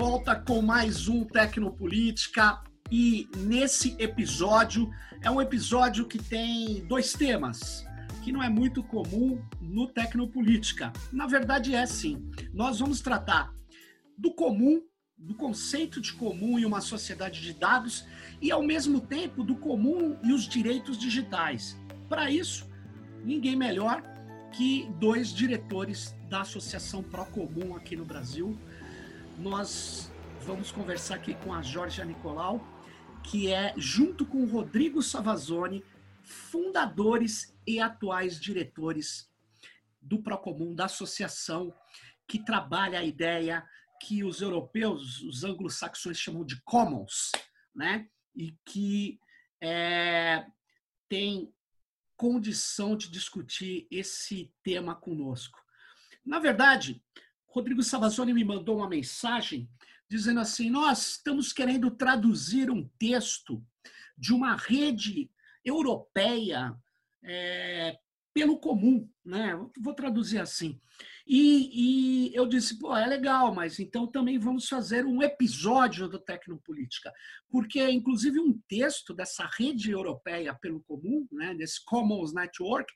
Volta com mais um Tecnopolítica e nesse episódio é um episódio que tem dois temas que não é muito comum no Tecnopolítica. Na verdade é sim. Nós vamos tratar do comum, do conceito de comum em uma sociedade de dados e ao mesmo tempo do comum e os direitos digitais. Para isso, ninguém melhor que dois diretores da Associação Procomum aqui no Brasil. Nós vamos conversar aqui com a Jorge Nicolau, que é, junto com o Rodrigo Savazone, fundadores e atuais diretores do Procomum, da associação que trabalha a ideia que os europeus, os anglo-saxões chamam de commons, né? E que é, tem condição de discutir esse tema conosco. Na verdade, Rodrigo Savazone me mandou uma mensagem dizendo assim: Nós estamos querendo traduzir um texto de uma rede europeia é, pelo comum, né? Vou traduzir assim. E, e, eu disse, pô, é legal, mas então também vamos fazer um episódio do Tecnopolítica, porque inclusive um texto dessa rede europeia pelo comum, né, desse Commons Network,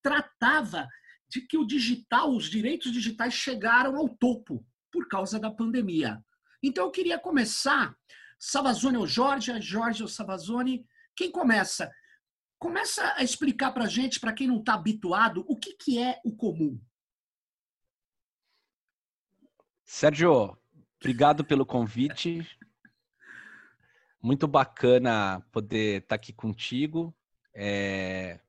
tratava de que o digital, os direitos digitais chegaram ao topo por causa da pandemia. Então eu queria começar, Savazone ou Jorge, Jorge ou Savazone, quem começa? Começa a explicar para a gente, para quem não está habituado, o que, que é o comum. Sérgio, obrigado pelo convite. Muito bacana poder estar tá aqui contigo. É...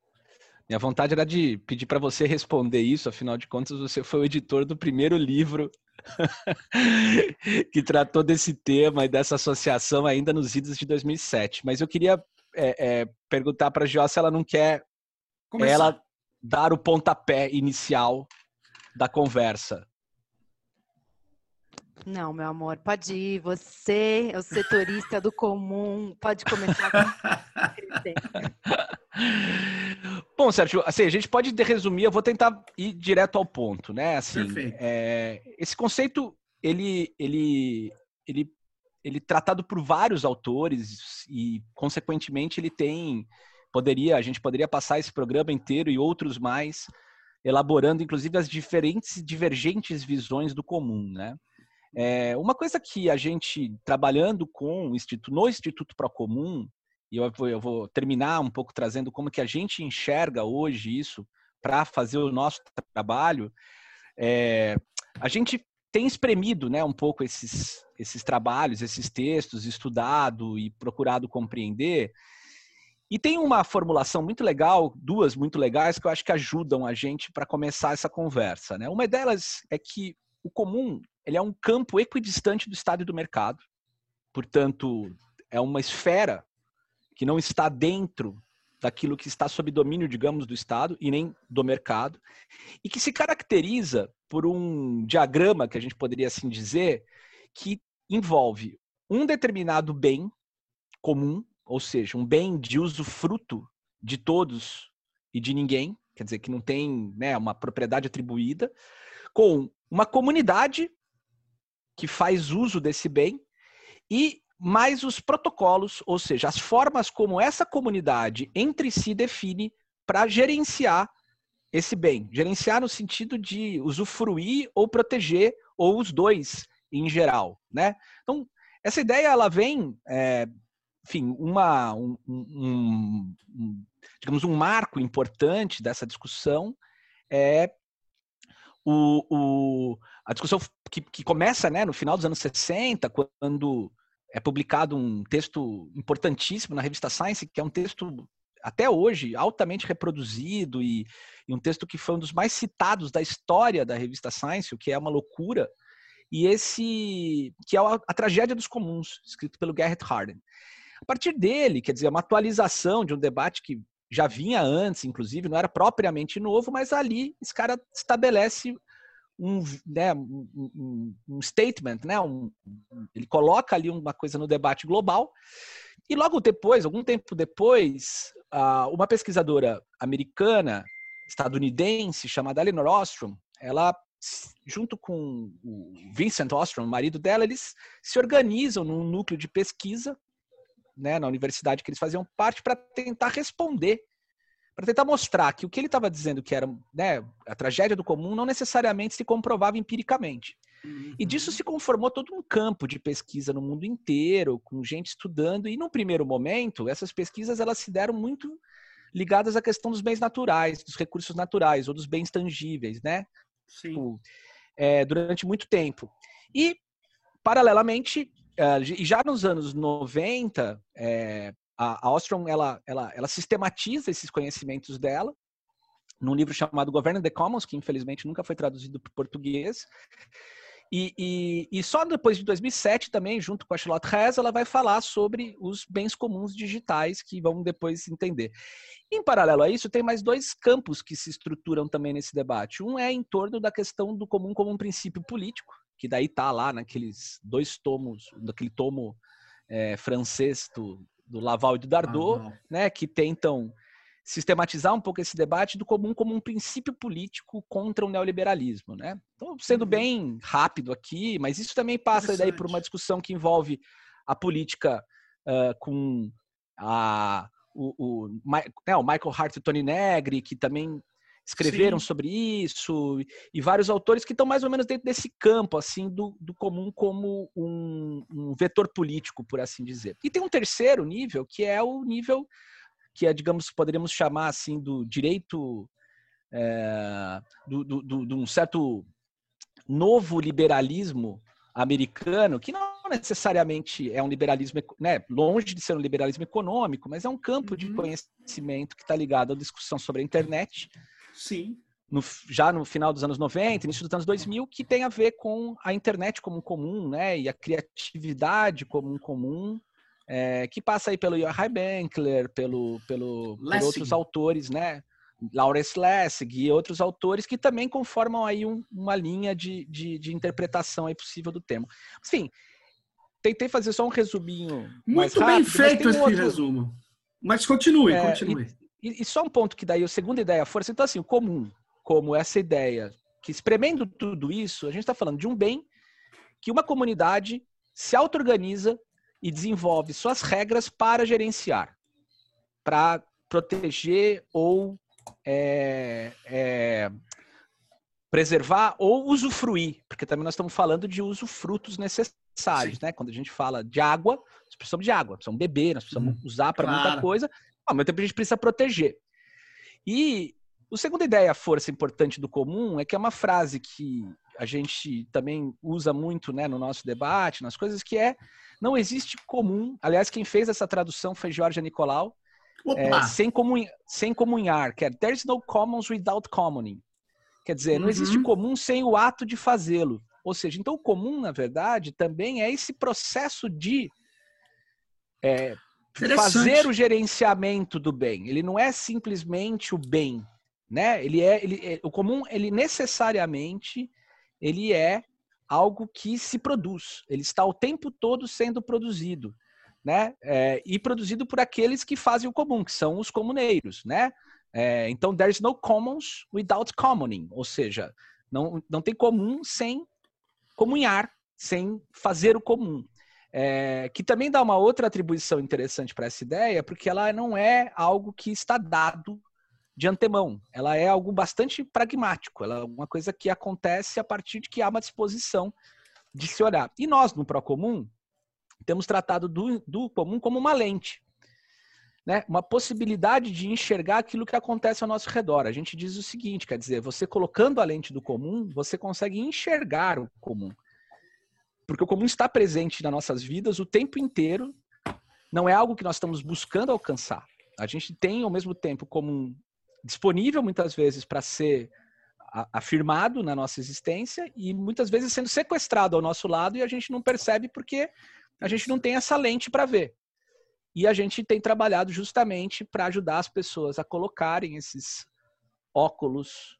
Minha vontade era de pedir para você responder isso, afinal de contas, você foi o editor do primeiro livro que tratou desse tema e dessa associação ainda nos idos de 2007. Mas eu queria é, é, perguntar para a Jó se ela não quer Começar. ela dar o pontapé inicial da conversa. Não, meu amor, pode ir. Você é o setorista do comum, pode começar. Bom, Sérgio, assim, a gente pode resumir, eu vou tentar ir direto ao ponto, né? Assim, é, esse conceito, ele, ele, ele ele tratado por vários autores e consequentemente ele tem poderia a gente poderia passar esse programa inteiro e outros mais elaborando inclusive as diferentes divergentes visões do comum, né? É, uma coisa que a gente trabalhando com o instituto no Instituto Procomum e eu vou, eu vou terminar um pouco trazendo como que a gente enxerga hoje isso para fazer o nosso trabalho, é, a gente tem espremido né, um pouco esses, esses trabalhos, esses textos, estudado e procurado compreender. E tem uma formulação muito legal, duas muito legais, que eu acho que ajudam a gente para começar essa conversa. Né? Uma delas é que o comum ele é um campo equidistante do estado e do mercado. Portanto, é uma esfera que não está dentro daquilo que está sob domínio, digamos, do Estado e nem do mercado, e que se caracteriza por um diagrama, que a gente poderia assim dizer, que envolve um determinado bem comum, ou seja, um bem de uso fruto de todos e de ninguém, quer dizer, que não tem né, uma propriedade atribuída, com uma comunidade que faz uso desse bem e mais os protocolos, ou seja, as formas como essa comunidade entre si define para gerenciar esse bem. Gerenciar no sentido de usufruir ou proteger, ou os dois em geral. Né? Então, essa ideia ela vem, é, enfim, uma, um, um, um, digamos, um marco importante dessa discussão é o, o a discussão que, que começa né, no final dos anos 60, quando é publicado um texto importantíssimo na revista Science, que é um texto até hoje altamente reproduzido e, e, um texto que foi um dos mais citados da história da revista Science, o que é uma loucura. E esse que é a, a tragédia dos comuns, escrito pelo Garrett Hardin. A partir dele, quer dizer, é uma atualização de um debate que já vinha antes, inclusive, não era propriamente novo, mas ali esse cara estabelece um, né, um, um statement, né, um, ele coloca ali uma coisa no debate global. E logo depois, algum tempo depois, uma pesquisadora americana, estadunidense, chamada Eleanor Ostrom, ela junto com o Vincent Ostrom, o marido dela, eles se organizam num núcleo de pesquisa, né, na universidade que eles faziam parte, para tentar responder, para tentar mostrar que o que ele estava dizendo que era né, a tragédia do comum não necessariamente se comprovava empiricamente. Uhum. E disso se conformou todo um campo de pesquisa no mundo inteiro, com gente estudando. E no primeiro momento, essas pesquisas elas se deram muito ligadas à questão dos bens naturais, dos recursos naturais ou dos bens tangíveis, né? Sim. Tipo, é, durante muito tempo. E, paralelamente, uh, e já nos anos 90, é, a, a Ostrom ela, ela, ela sistematiza esses conhecimentos dela num livro chamado Govern the Commons, que infelizmente nunca foi traduzido para português. E, e, e, só depois de 2007 também, junto com a Charlotte Hess, ela vai falar sobre os bens comuns digitais que vamos depois entender. Em paralelo a isso, tem mais dois campos que se estruturam também nesse debate. Um é em torno da questão do comum como um princípio político, que daí está lá naqueles dois tomos, daquele tomo é, francês do, do Laval e do Dardot, ah, né, que tentam sistematizar um pouco esse debate do comum como um princípio político contra o neoliberalismo, né? Então, sendo uhum. bem rápido aqui, mas isso também passa daí por uma discussão que envolve a política uh, com a, o, o, né, o, Michael Hart e o Tony Negri, que também escreveram Sim. sobre isso, e vários autores que estão mais ou menos dentro desse campo, assim, do, do comum como um, um vetor político, por assim dizer. E tem um terceiro nível, que é o nível que é, digamos, poderíamos chamar assim do direito é, do, do, do, de um certo novo liberalismo americano, que não necessariamente é um liberalismo, né, longe de ser um liberalismo econômico, mas é um campo uhum. de conhecimento que está ligado à discussão sobre a internet. Sim. No, já no final dos anos 90, início dos anos 2000, que tem a ver com a internet como um comum, né, e a criatividade como um comum, é, que passa aí pelo Joachim Benkler, pelo, pelo, por outros autores, né? Lawrence Lessig e outros autores que também conformam aí um, uma linha de, de, de, interpretação aí possível do tema. Enfim, tentei fazer só um resuminho. Muito rápido, bem feito esse outro... resumo. Mas continue, é, continue. E, e, só um ponto que daí, a segunda ideia, a força. Então, assim, o comum, como essa ideia, que espremendo tudo isso, a gente está falando de um bem que uma comunidade se auto-organiza e desenvolve suas regras para gerenciar, para proteger ou é, é, preservar ou usufruir, porque também nós estamos falando de usufrutos necessários, Sim. né? Quando a gente fala de água, nós precisamos de água, precisamos beber, nós precisamos hum, usar para claro. muita coisa, ao mesmo tempo a gente precisa proteger. E a segunda ideia, a força importante do comum, é que é uma frase que a gente também usa muito né, no nosso debate, nas coisas, que é não existe comum. Aliás, quem fez essa tradução foi Jorge Nicolau. É, sem, comun, sem comunhar, que é There's no commons without commoning. Quer dizer, uhum. não existe uhum. comum sem o ato de fazê-lo. Ou seja, então o comum, na verdade, também é esse processo de é, fazer o gerenciamento do bem. Ele não é simplesmente o bem, né? Ele é, ele, é, o comum, ele necessariamente ele é algo que se produz. Ele está o tempo todo sendo produzido, né? É, e produzido por aqueles que fazem o comum, que são os comuneiros, né? É, então, there's no commons without commoning, ou seja, não, não tem comum sem comunhar, sem fazer o comum. É, que também dá uma outra atribuição interessante para essa ideia, porque ela não é algo que está dado de antemão. Ela é algo bastante pragmático. Ela é uma coisa que acontece a partir de que há uma disposição de se olhar. E nós, no Procomum, temos tratado do, do comum como uma lente. Né? Uma possibilidade de enxergar aquilo que acontece ao nosso redor. A gente diz o seguinte, quer dizer, você colocando a lente do comum, você consegue enxergar o comum. Porque o comum está presente nas nossas vidas o tempo inteiro, não é algo que nós estamos buscando alcançar. A gente tem, ao mesmo tempo, como disponível muitas vezes para ser afirmado na nossa existência e muitas vezes sendo sequestrado ao nosso lado e a gente não percebe porque a gente não tem essa lente para ver. E a gente tem trabalhado justamente para ajudar as pessoas a colocarem esses óculos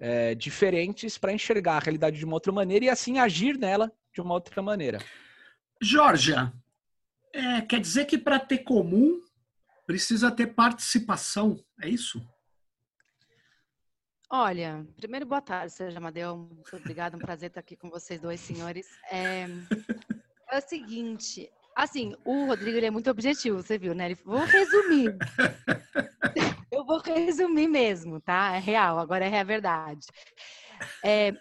é, diferentes para enxergar a realidade de uma outra maneira e assim agir nela de uma outra maneira. Georgia, é, quer dizer que para ter comum precisa ter participação, é isso? Olha, primeiro, boa tarde, Sérgio Amadeu. Muito obrigada, um prazer estar aqui com vocês dois, senhores. É, é o seguinte, assim, o Rodrigo ele é muito objetivo, você viu, né? Ele, vou resumir. Eu vou resumir mesmo, tá? É real, agora é a verdade. É,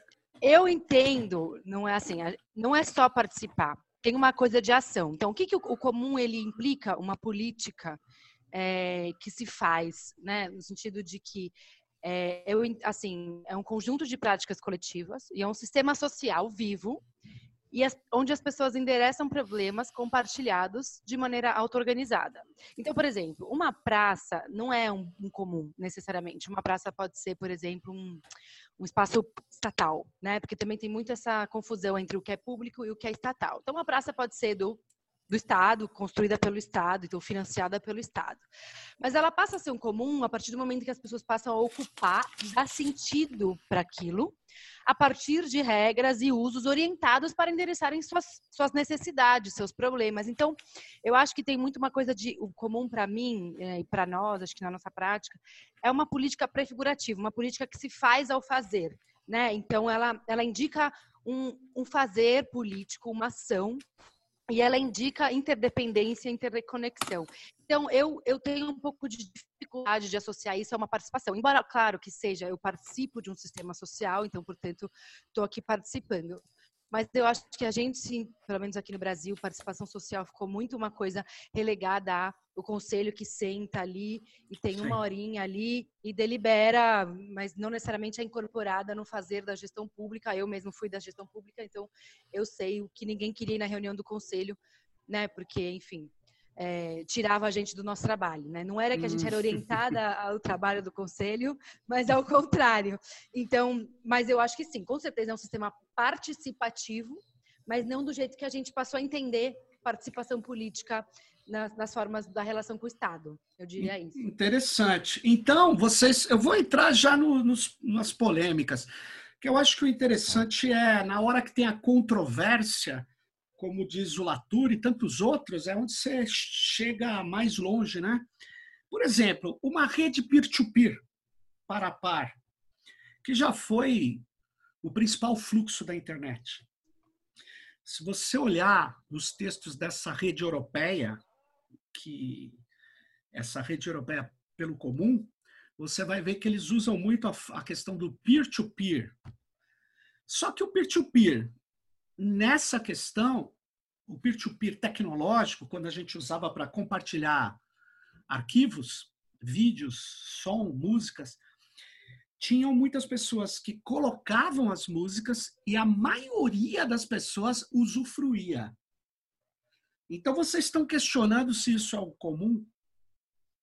eu entendo, não é assim, não é só participar, tem uma coisa de ação. Então, o que, que o, o comum ele implica? Uma política é, que se faz, né, no sentido de que é, eu, assim, é um conjunto de práticas coletivas e é um sistema social vivo e as, onde as pessoas endereçam problemas compartilhados de maneira auto-organizada. Então, por exemplo, uma praça não é um, um, comum necessariamente. Uma praça pode ser, por exemplo, um, um espaço estatal, né? Porque também tem muito essa confusão entre o que é público e o que é estatal. Então, uma praça pode ser do do Estado, construída pelo Estado, então financiada pelo Estado. Mas ela passa a ser um comum a partir do momento que as pessoas passam a ocupar, dar sentido para aquilo, a partir de regras e usos orientados para endereçarem suas, suas necessidades, seus problemas. Então, eu acho que tem muito uma coisa de o comum para mim é, e para nós, acho que na nossa prática, é uma política prefigurativa, uma política que se faz ao fazer. Né? Então, ela, ela indica um, um fazer político, uma ação e ela indica interdependência, interconexão. Então, eu, eu tenho um pouco de dificuldade de associar isso a uma participação. Embora, claro que seja, eu participo de um sistema social, então, portanto, estou aqui participando. Mas eu acho que a gente, sim, pelo menos aqui no Brasil, participação social ficou muito uma coisa relegada ao conselho que senta ali e tem uma horinha ali e delibera, mas não necessariamente é incorporada no fazer da gestão pública. Eu mesmo fui da gestão pública, então eu sei o que ninguém queria ir na reunião do conselho, né? Porque, enfim, é, tirava a gente do nosso trabalho, né? Não era que a gente era orientada ao trabalho do conselho, mas ao contrário. Então, mas eu acho que sim, com certeza é um sistema participativo, mas não do jeito que a gente passou a entender participação política nas, nas, formas da relação com o Estado. Eu diria isso. Interessante. Então, vocês, eu vou entrar já no, nos, nas polêmicas, que eu acho que o interessante é na hora que tem a controvérsia como diz o Latour e tantos outros, é onde você chega mais longe, né? Por exemplo, uma rede peer-to-peer, para par, que já foi o principal fluxo da internet. Se você olhar nos textos dessa rede europeia, que essa rede europeia pelo comum, você vai ver que eles usam muito a, a questão do peer-to-peer. -peer. Só que o peer-to-peer, -peer, nessa questão, o peer-to-peer tecnológico, quando a gente usava para compartilhar arquivos, vídeos, som, músicas, tinham muitas pessoas que colocavam as músicas e a maioria das pessoas usufruía. Então vocês estão questionando se isso é o comum?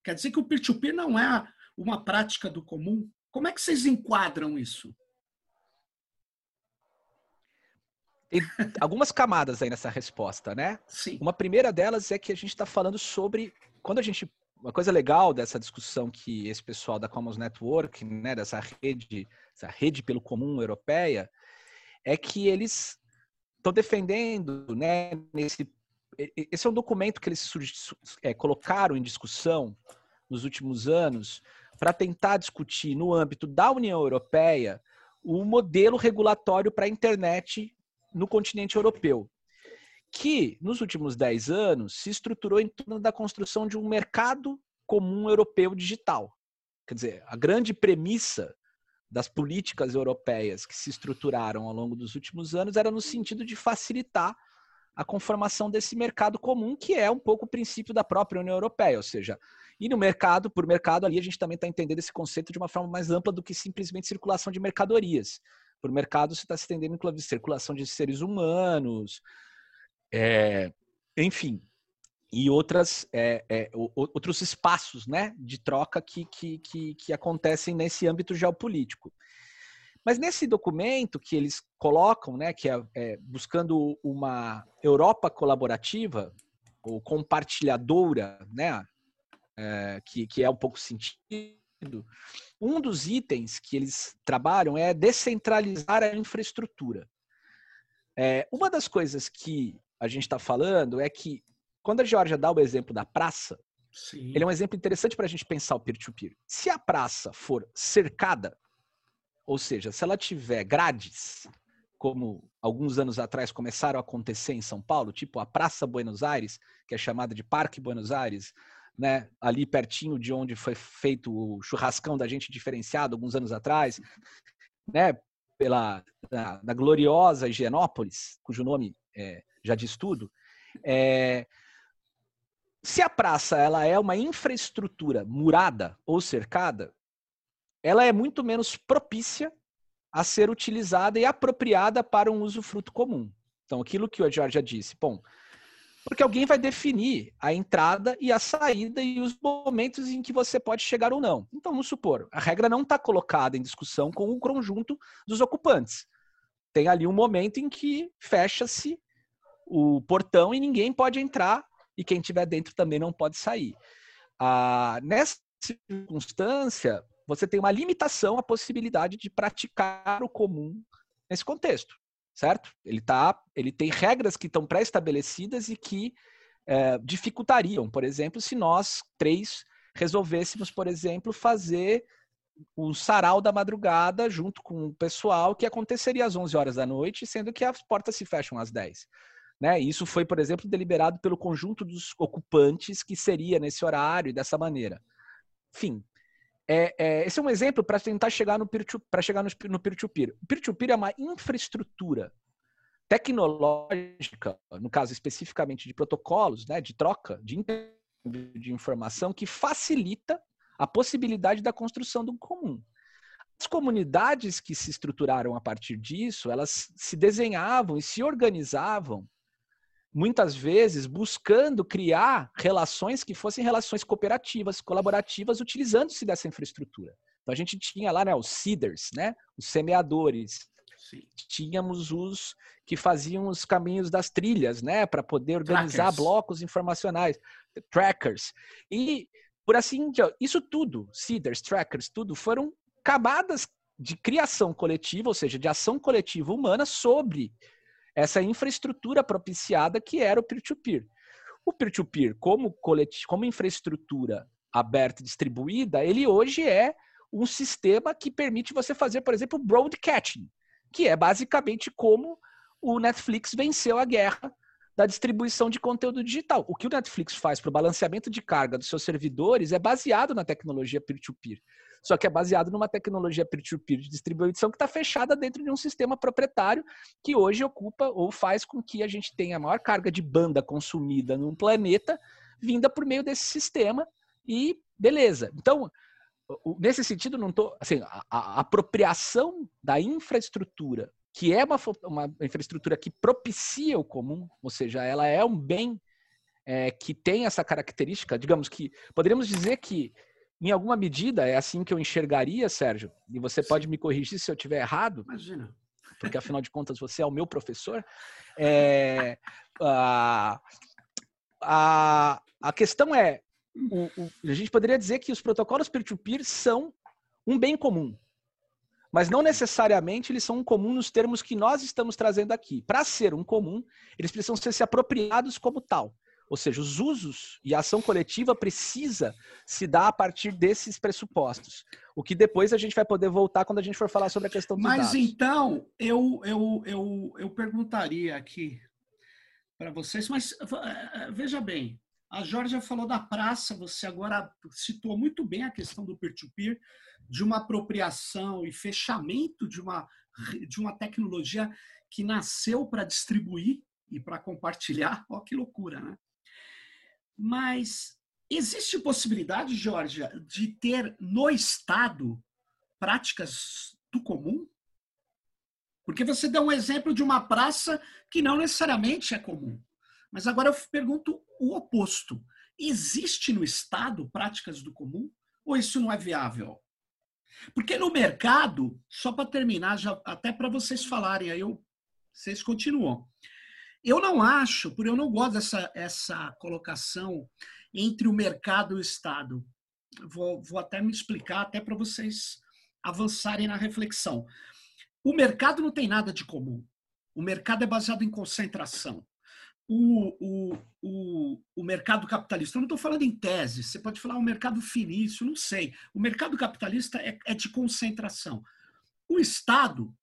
Quer dizer que o peer-to-peer -peer não é uma prática do comum? Como é que vocês enquadram isso? Tem algumas camadas aí nessa resposta, né? Sim. Uma primeira delas é que a gente está falando sobre quando a gente uma coisa legal dessa discussão que esse pessoal da Commons Network, né, dessa rede, essa rede pelo comum europeia, é que eles estão defendendo, né, nesse esse é um documento que eles é, colocaram em discussão nos últimos anos para tentar discutir no âmbito da União Europeia o modelo regulatório para a internet no continente europeu, que nos últimos 10 anos se estruturou em torno da construção de um mercado comum europeu digital. Quer dizer, a grande premissa das políticas europeias que se estruturaram ao longo dos últimos anos era no sentido de facilitar a conformação desse mercado comum, que é um pouco o princípio da própria União Europeia, ou seja, e no mercado, por mercado ali, a gente também está entendendo esse conceito de uma forma mais ampla do que simplesmente circulação de mercadorias por mercado, você está se estendendo inclusive circulação de seres humanos, é, enfim, e outras, é, é, outros espaços né, de troca que, que, que, que acontecem nesse âmbito geopolítico. Mas nesse documento que eles colocam, né, que é, é, buscando uma Europa colaborativa ou compartilhadora, né, é, que, que é um pouco sentido, um dos itens que eles trabalham é descentralizar a infraestrutura. É, uma das coisas que a gente está falando é que, quando a Georgia dá o exemplo da praça, Sim. ele é um exemplo interessante para a gente pensar o peer-to-peer. -peer. Se a praça for cercada, ou seja, se ela tiver grades, como alguns anos atrás começaram a acontecer em São Paulo, tipo a Praça Buenos Aires, que é chamada de Parque Buenos Aires, né, ali pertinho de onde foi feito o churrascão da gente diferenciado alguns anos atrás, né, pela da, gloriosa Higienópolis, cujo nome é, já diz tudo. É, se a praça ela é uma infraestrutura murada ou cercada, ela é muito menos propícia a ser utilizada e apropriada para um usufruto comum. Então, aquilo que o Jorge já disse, bom, porque alguém vai definir a entrada e a saída e os momentos em que você pode chegar ou não. Então, vamos supor, a regra não está colocada em discussão com o conjunto dos ocupantes. Tem ali um momento em que fecha-se o portão e ninguém pode entrar e quem estiver dentro também não pode sair. Ah, nessa circunstância, você tem uma limitação à possibilidade de praticar o comum nesse contexto, certo? Ele, tá, ele tem regras que estão pré-estabelecidas e que é, dificultariam, por exemplo, se nós três resolvêssemos, por exemplo, fazer um sarau da madrugada junto com o pessoal que aconteceria às 11 horas da noite, sendo que as portas se fecham às 10. Né? Isso foi, por exemplo, deliberado pelo conjunto dos ocupantes que seria nesse horário e dessa maneira. Enfim, é, é, esse é um exemplo para tentar chegar no para chegar no peer-to-peer. O peer-to-peer é uma infraestrutura tecnológica, no caso especificamente de protocolos, né, de troca de, de informação, que facilita a possibilidade da construção do comum. As comunidades que se estruturaram a partir disso, elas se desenhavam e se organizavam muitas vezes buscando criar relações que fossem relações cooperativas, colaborativas, utilizando-se dessa infraestrutura. Então a gente tinha lá né, os seeders, né, os semeadores. Sim. Tínhamos os que faziam os caminhos das trilhas, né, para poder organizar trackers. blocos informacionais, trackers. E por assim, isso tudo, seeders, trackers, tudo foram camadas de criação coletiva, ou seja, de ação coletiva humana sobre essa infraestrutura propiciada que era o peer-to-peer. O peer-to-peer, como, como infraestrutura aberta e distribuída, ele hoje é um sistema que permite você fazer, por exemplo, broadcasting, que é basicamente como o Netflix venceu a guerra da distribuição de conteúdo digital. O que o Netflix faz para o balanceamento de carga dos seus servidores é baseado na tecnologia peer-to-peer. -peer. Só que é baseado numa tecnologia peer-to-peer -peer de distribuição que está fechada dentro de um sistema proprietário que hoje ocupa ou faz com que a gente tenha a maior carga de banda consumida num planeta vinda por meio desse sistema e beleza. Então, nesse sentido, não tô assim, a, a apropriação da infraestrutura que é uma, uma infraestrutura que propicia o comum, ou seja, ela é um bem é, que tem essa característica, digamos que poderíamos dizer que em alguma medida é assim que eu enxergaria, Sérgio, e você pode me corrigir se eu estiver errado. Imagina. Porque afinal de contas você é o meu professor. É, a, a, a questão é, o, o, a gente poderia dizer que os protocolos peer-to-peer -peer são um bem comum mas não necessariamente eles são um comum nos termos que nós estamos trazendo aqui. Para ser um comum, eles precisam ser se apropriados como tal. Ou seja, os usos e a ação coletiva precisa se dar a partir desses pressupostos. O que depois a gente vai poder voltar quando a gente for falar sobre a questão dos Mas dados. então, eu, eu, eu, eu perguntaria aqui para vocês, mas eh, veja bem, a Jorge falou da praça, você agora citou muito bem a questão do peer-to-peer, de uma apropriação e fechamento de uma, de uma tecnologia que nasceu para distribuir e para compartilhar. Olha que loucura, né? Mas existe possibilidade, Jorge, de ter no Estado práticas do comum? Porque você deu um exemplo de uma praça que não necessariamente é comum. Mas agora eu pergunto o oposto. Existe no Estado práticas do comum? Ou isso não é viável? Porque no mercado, só para terminar, já, até para vocês falarem, aí eu, vocês continuam. Eu não acho, porque eu não gosto dessa essa colocação entre o mercado e o Estado. Vou, vou até me explicar, até para vocês avançarem na reflexão. O mercado não tem nada de comum. O mercado é baseado em concentração o, o, o, o mercado capitalista. Eu não estou falando em tese, você pode falar o mercado finício, não sei. O mercado capitalista é, é de concentração. o Estado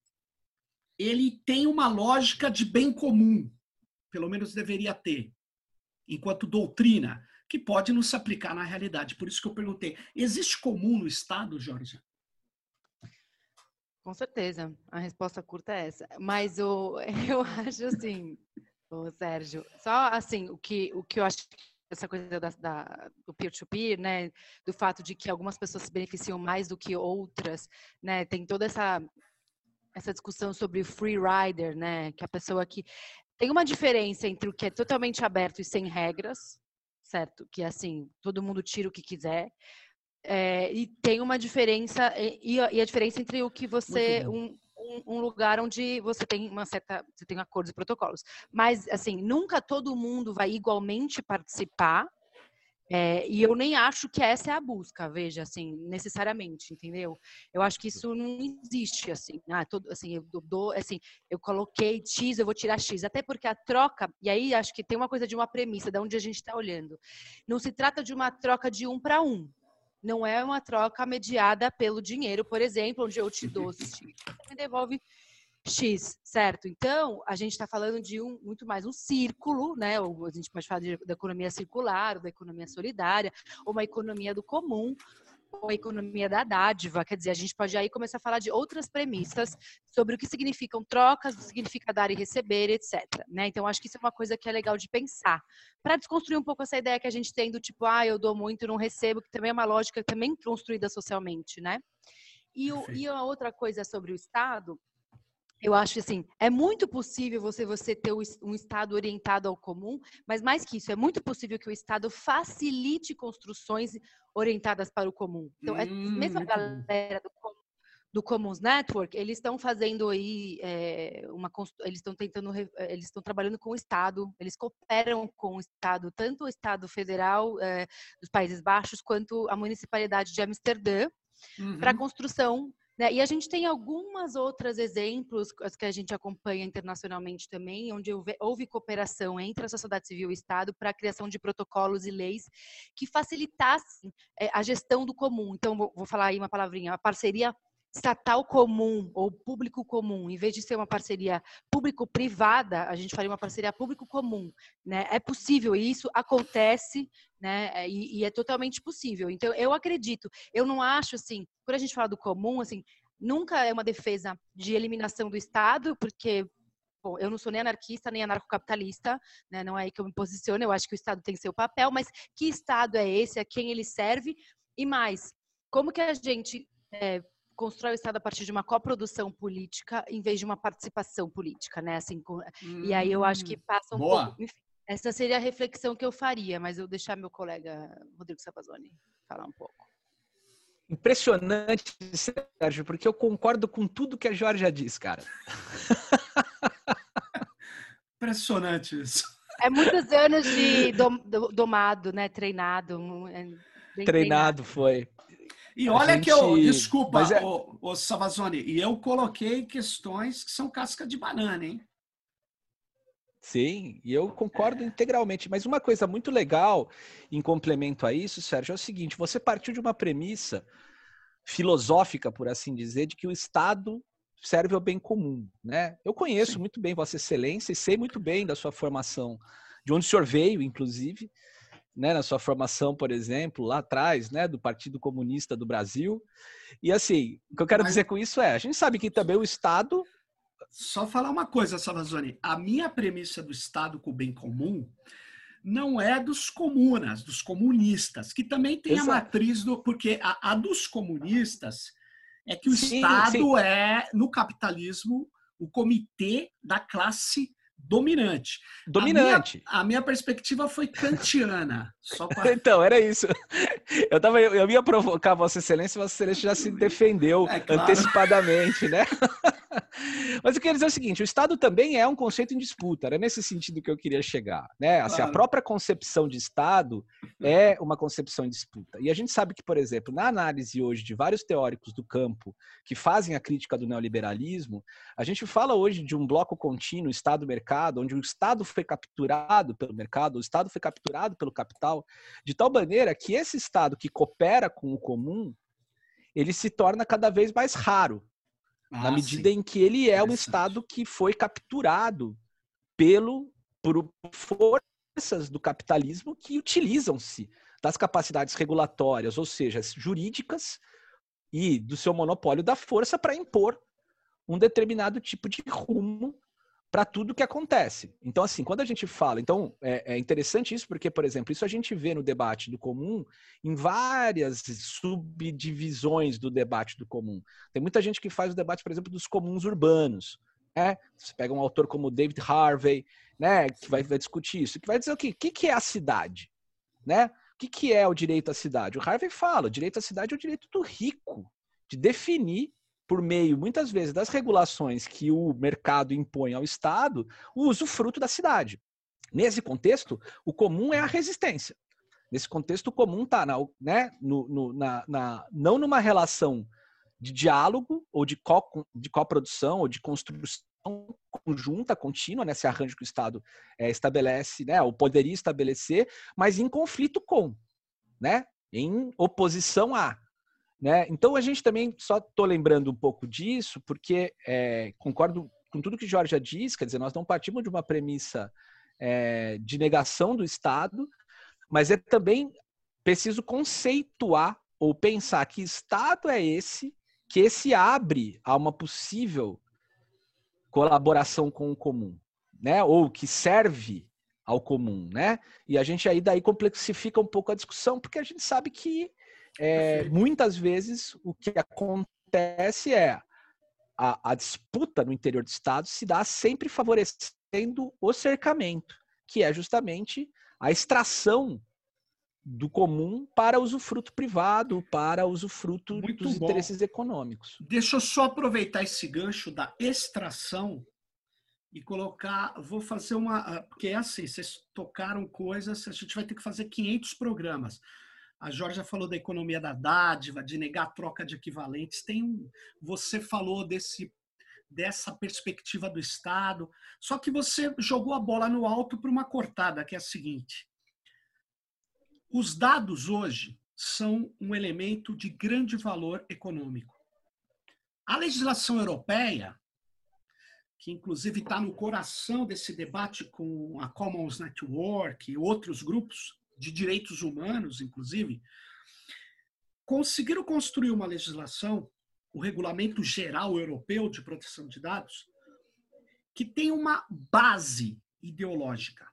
ele tem uma lógica de bem comum, pelo menos deveria ter, enquanto doutrina, que pode não se aplicar na realidade. Por isso que eu perguntei: existe comum no Estado, Jorge? Com certeza, a resposta curta é essa. Mas o, eu acho assim, o Sérgio, só assim, o que, o que eu acho essa coisa da, da, do peer-to-peer, -peer, né, do fato de que algumas pessoas se beneficiam mais do que outras, né, tem toda essa essa discussão sobre o free rider, né, que a pessoa que tem uma diferença entre o que é totalmente aberto e sem regras, certo? Que assim, todo mundo tira o que quiser. É, e tem uma diferença, e, e, a diferença entre o que você. Um, um, lugar onde você tem uma certa. Você tem acordos e protocolos. Mas, assim, nunca todo mundo vai igualmente participar. É, e eu nem acho que essa é a busca, veja, assim, necessariamente, entendeu? Eu acho que isso não existe, assim, ah, todo, assim, eu dou, assim, eu coloquei X, eu vou tirar X, até porque a troca, e aí acho que tem uma coisa de uma premissa, de onde a gente está olhando. Não se trata de uma troca de um para um, não é uma troca mediada pelo dinheiro, por exemplo, onde eu te dou você me devolve X, certo? Então, a gente está falando de um muito mais um círculo, né? Ou a gente pode falar de, da economia circular, da economia solidária, ou uma economia do comum, ou a economia da dádiva. Quer dizer, a gente pode aí começar a falar de outras premissas sobre o que significam trocas, o que significa dar e receber, etc. Né? Então, acho que isso é uma coisa que é legal de pensar. Para desconstruir um pouco essa ideia que a gente tem do tipo, ah, eu dou muito e não recebo, que também é uma lógica também construída socialmente, né? E, o, e a outra coisa sobre o Estado eu acho assim, é muito possível você, você ter um Estado orientado ao comum, mas mais que isso, é muito possível que o Estado facilite construções orientadas para o comum. Então, é, hum, mesmo a galera do, do Commons Network, eles estão fazendo aí é, uma eles estão tentando eles estão trabalhando com o Estado, eles cooperam com o Estado, tanto o Estado federal é, dos Países Baixos quanto a municipalidade de Amsterdã, uhum. para a construção né? E a gente tem algumas outros exemplos, que a gente acompanha internacionalmente também, onde houve cooperação entre a sociedade civil e o Estado para a criação de protocolos e leis que facilitassem é, a gestão do comum. Então, vou falar aí uma palavrinha, a parceria estatal comum ou público comum, em vez de ser uma parceria público-privada, a gente faria uma parceria público-comum, né? É possível e isso acontece, né? É, e, e, é totalmente possível. Então, eu acredito. Eu não acho assim, quando a gente fala do comum, assim, nunca é uma defesa de eliminação do Estado, porque Bom, eu não sou nem anarquista, nem anarcocapitalista, né? não é aí que eu me posiciono, eu acho que o Estado tem seu papel, mas que Estado é esse, a quem ele serve? E mais, como que a gente é, constrói o Estado a partir de uma coprodução política em vez de uma participação política, né? Assim, com... hum, e aí eu acho que hum, passa um boa. pouco. Enfim, essa seria a reflexão que eu faria, mas eu vou deixar meu colega Rodrigo Savazoni falar um pouco. Impressionante, Sérgio, porque eu concordo com tudo que a Jorge diz, cara. Impressionante isso. É muitos anos de dom, domado, né? Treinado. É treinado, treinado foi. E olha gente... que eu, desculpa, é... o, o Savazone, e eu coloquei questões que são casca de banana, hein? Sim, e eu concordo integralmente. Mas uma coisa muito legal em complemento a isso, Sérgio, é o seguinte: você partiu de uma premissa filosófica, por assim dizer, de que o Estado serve ao bem comum, né? Eu conheço Sim. muito bem Vossa Excelência e sei muito bem da sua formação, de onde o senhor veio, inclusive, né, na sua formação, por exemplo, lá atrás, né, do Partido Comunista do Brasil. E assim, o que eu quero Mas... dizer com isso é, a gente sabe que também o Estado só falar uma coisa, Salazone. A minha premissa do Estado com o bem comum não é dos comunas, dos comunistas, que também tem Exato. a matriz do. Porque a, a, dos comunistas é que o sim, Estado sim. é, no capitalismo, o comitê da classe dominante. Dominante. A minha, a minha perspectiva foi kantiana. Pra... então, era isso. Eu, tava, eu, eu ia provocar Vossa Excelência, Vossa Excelência já se defendeu é, claro. antecipadamente, né? Mas eu queria dizer o seguinte: o Estado também é um conceito em disputa, era nesse sentido que eu queria chegar. Né? Assim, claro. A própria concepção de Estado é uma concepção em disputa. E a gente sabe que, por exemplo, na análise hoje de vários teóricos do campo que fazem a crítica do neoliberalismo, a gente fala hoje de um bloco contínuo, Estado-mercado, onde o Estado foi capturado pelo mercado, o Estado foi capturado pelo capital, de tal maneira que esse Estado que coopera com o comum, ele se torna cada vez mais raro ah, na medida sim. em que ele é um Estado que foi capturado pelo por forças do capitalismo que utilizam-se das capacidades regulatórias, ou seja, jurídicas, e do seu monopólio da força para impor um determinado tipo de rumo para tudo que acontece. Então, assim, quando a gente fala, então é, é, interessante isso porque, por exemplo, isso a gente vê no debate do comum em várias subdivisões do debate do comum. Tem muita gente que faz o debate, por exemplo, dos comuns urbanos. Né? Você pega um autor como David Harvey, né, que vai, vai discutir isso, que vai dizer o quê? O que, que é a cidade? Né? O que, que é o direito à cidade? O Harvey fala, o direito à cidade é o direito do rico de definir por meio, muitas vezes, das regulações que o mercado impõe ao Estado, o usufruto da cidade. Nesse contexto, o comum é a resistência. Nesse contexto, o comum está né, no, no, na, na, não numa relação de diálogo ou de, co, de coprodução ou de construção conjunta, contínua, nesse né, arranjo que o Estado é, estabelece, né, ou poderia estabelecer, mas em conflito com, né, em oposição a. Né? Então a gente também só estou lembrando um pouco disso, porque é, concordo com tudo que Jorge já disse, quer dizer, nós não partimos de uma premissa é, de negação do Estado, mas é também preciso conceituar ou pensar que Estado é esse que esse abre a uma possível colaboração com o comum, né? Ou que serve ao comum, né? E a gente aí daí complexifica um pouco a discussão, porque a gente sabe que é, muitas vezes o que acontece é a, a, disputa no interior do Estado se dá sempre favorecendo o cercamento, que é justamente a extração do comum para usufruto privado, para usufruto Muito dos bom. interesses econômicos. Deixa eu só aproveitar esse gancho da extração e colocar, vou fazer uma, ah, porque é assim, vocês tocaram coisas, a gente vai ter que fazer 500 programas. A Jorge falou da economia da dádiva, de negar a troca de equivalentes. Tem um, você falou desse dessa perspectiva do Estado. Só que você jogou a bola no alto para uma cortada, que é a seguinte: os dados hoje são um elemento de grande valor econômico. A legislação europeia, que inclusive está no coração desse debate com a Commons Network e outros grupos, de direitos humanos, inclusive, conseguiram construir uma legislação, o Regulamento Geral Europeu de Proteção de Dados, que tem uma base ideológica.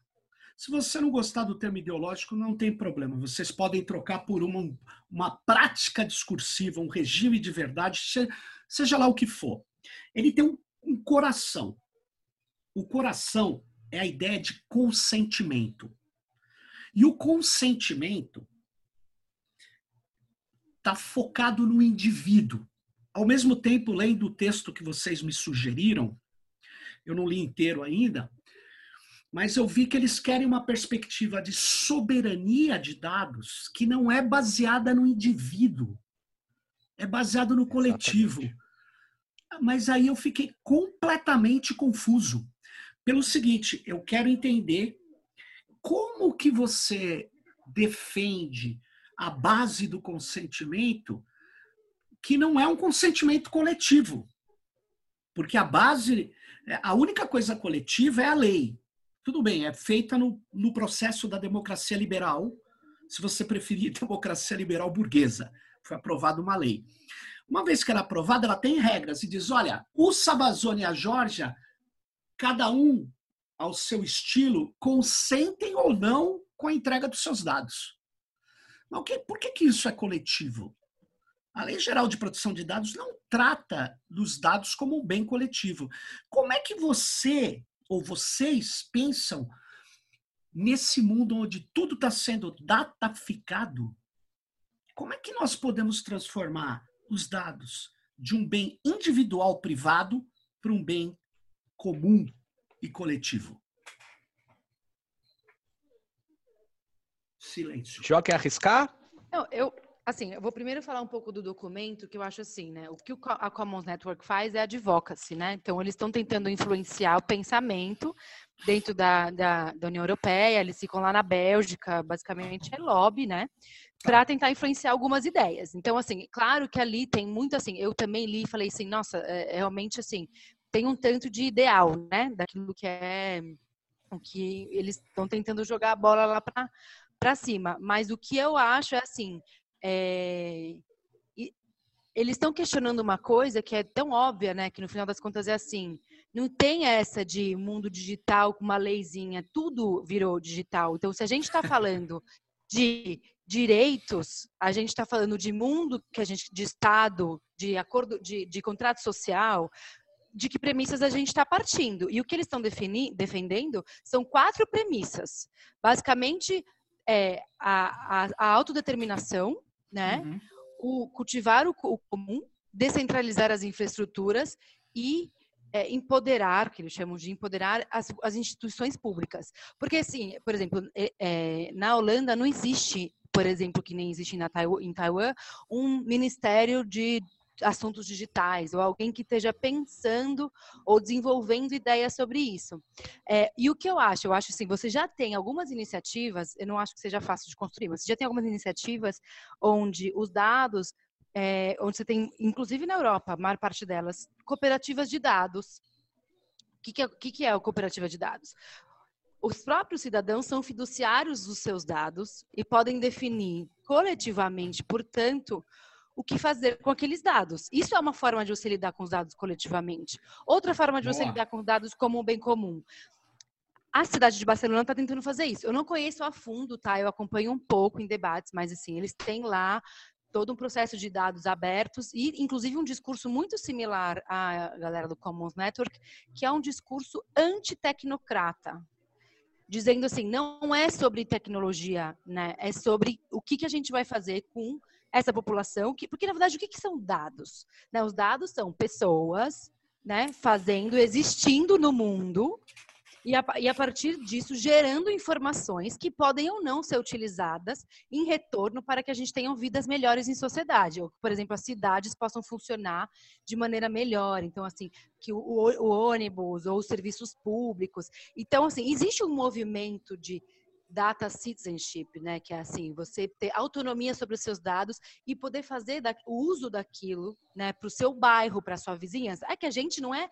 Se você não gostar do termo ideológico, não tem problema. Vocês podem trocar por uma, uma prática discursiva, um regime de verdade, seja lá o que for. Ele tem um, um coração. O coração é a ideia de consentimento. E o consentimento está focado no indivíduo. Ao mesmo tempo, lendo o texto que vocês me sugeriram, eu não li inteiro ainda, mas eu vi que eles querem uma perspectiva de soberania de dados que não é baseada no indivíduo, é baseado no coletivo. Exatamente. Mas aí eu fiquei completamente confuso. Pelo seguinte, eu quero entender como que você defende a base do consentimento que não é um consentimento coletivo? Porque a base, a única coisa coletiva é a lei. Tudo bem, é feita no, no processo da democracia liberal, se você preferir democracia liberal burguesa. Foi aprovada uma lei. Uma vez que ela é aprovada, ela tem regras e diz: olha, o Sabazone e a Georgia, cada um ao seu estilo, consentem ou não com a entrega dos seus dados. Mas por que, que isso é coletivo? A Lei Geral de Proteção de Dados não trata dos dados como um bem coletivo. Como é que você ou vocês pensam nesse mundo onde tudo está sendo dataficado? Como é que nós podemos transformar os dados de um bem individual privado para um bem comum e coletivo. Silêncio. Já quer arriscar? Não, eu, assim, eu vou primeiro falar um pouco do documento, que eu acho assim, né? O que a Commons Network faz é advocacy, né? Então, eles estão tentando influenciar o pensamento dentro da, da, da, União Europeia, eles ficam lá na Bélgica, basicamente é lobby, né? para tentar influenciar algumas ideias. Então, assim, claro que ali tem muito assim, eu também li e falei assim, nossa, é, é, realmente assim, tem um tanto de ideal, né, daquilo que é o que eles estão tentando jogar a bola lá para cima. Mas o que eu acho é assim, é, eles estão questionando uma coisa que é tão óbvia, né? Que no final das contas é assim: não tem essa de mundo digital com uma leizinha, tudo virou digital. Então, se a gente está falando de direitos, a gente está falando de mundo que a gente, de Estado, de acordo, de, de contrato social, de que premissas a gente está partindo. E o que eles estão defendendo são quatro premissas. Basicamente, é a, a, a autodeterminação, né? Uhum o cultivar o, o comum, descentralizar as infraestruturas e é, empoderar, que eles chamam de empoderar as, as instituições públicas. Porque, assim, por exemplo, é, na Holanda não existe, por exemplo, que nem existe na Taiwan, em Taiwan, um ministério de assuntos digitais ou alguém que esteja pensando ou desenvolvendo ideias sobre isso. É, e o que eu acho? Eu acho assim, você já tem algumas iniciativas, eu não acho que seja fácil de construir, mas você já tem algumas iniciativas onde os dados, é, onde você tem, inclusive na Europa, a maior parte delas, cooperativas de dados. O que, que, é, que, que é a cooperativa de dados? os próprios cidadãos são fiduciários dos seus dados e podem definir coletivamente, portanto, o que fazer com aqueles dados. Isso é uma forma de você lidar com os dados coletivamente. Outra forma de você Boa. lidar com dados como um bem comum. A cidade de Barcelona está tentando fazer isso. Eu não conheço a fundo, tá? Eu acompanho um pouco em debates, mas assim, eles têm lá todo um processo de dados abertos e, inclusive, um discurso muito similar à galera do Commons Network, que é um discurso antitecnocrata, dizendo assim, não é sobre tecnologia, né? É sobre o que, que a gente vai fazer com essa população, que, porque na verdade o que, que são dados? Né? Os dados são pessoas né, fazendo, existindo no mundo e a, e a, partir disso gerando informações que podem ou não ser utilizadas em retorno para que a gente tenha vidas melhores em sociedade. Ou, por exemplo, as cidades possam funcionar de maneira melhor. Então, assim, que o, o, o ônibus ou os serviços públicos. Então, assim, existe um movimento de data citizenship, né? Que é assim, você ter autonomia sobre os seus dados e poder fazer da, o uso daquilo, né, para o seu bairro, para sua vizinhança. É que a gente não é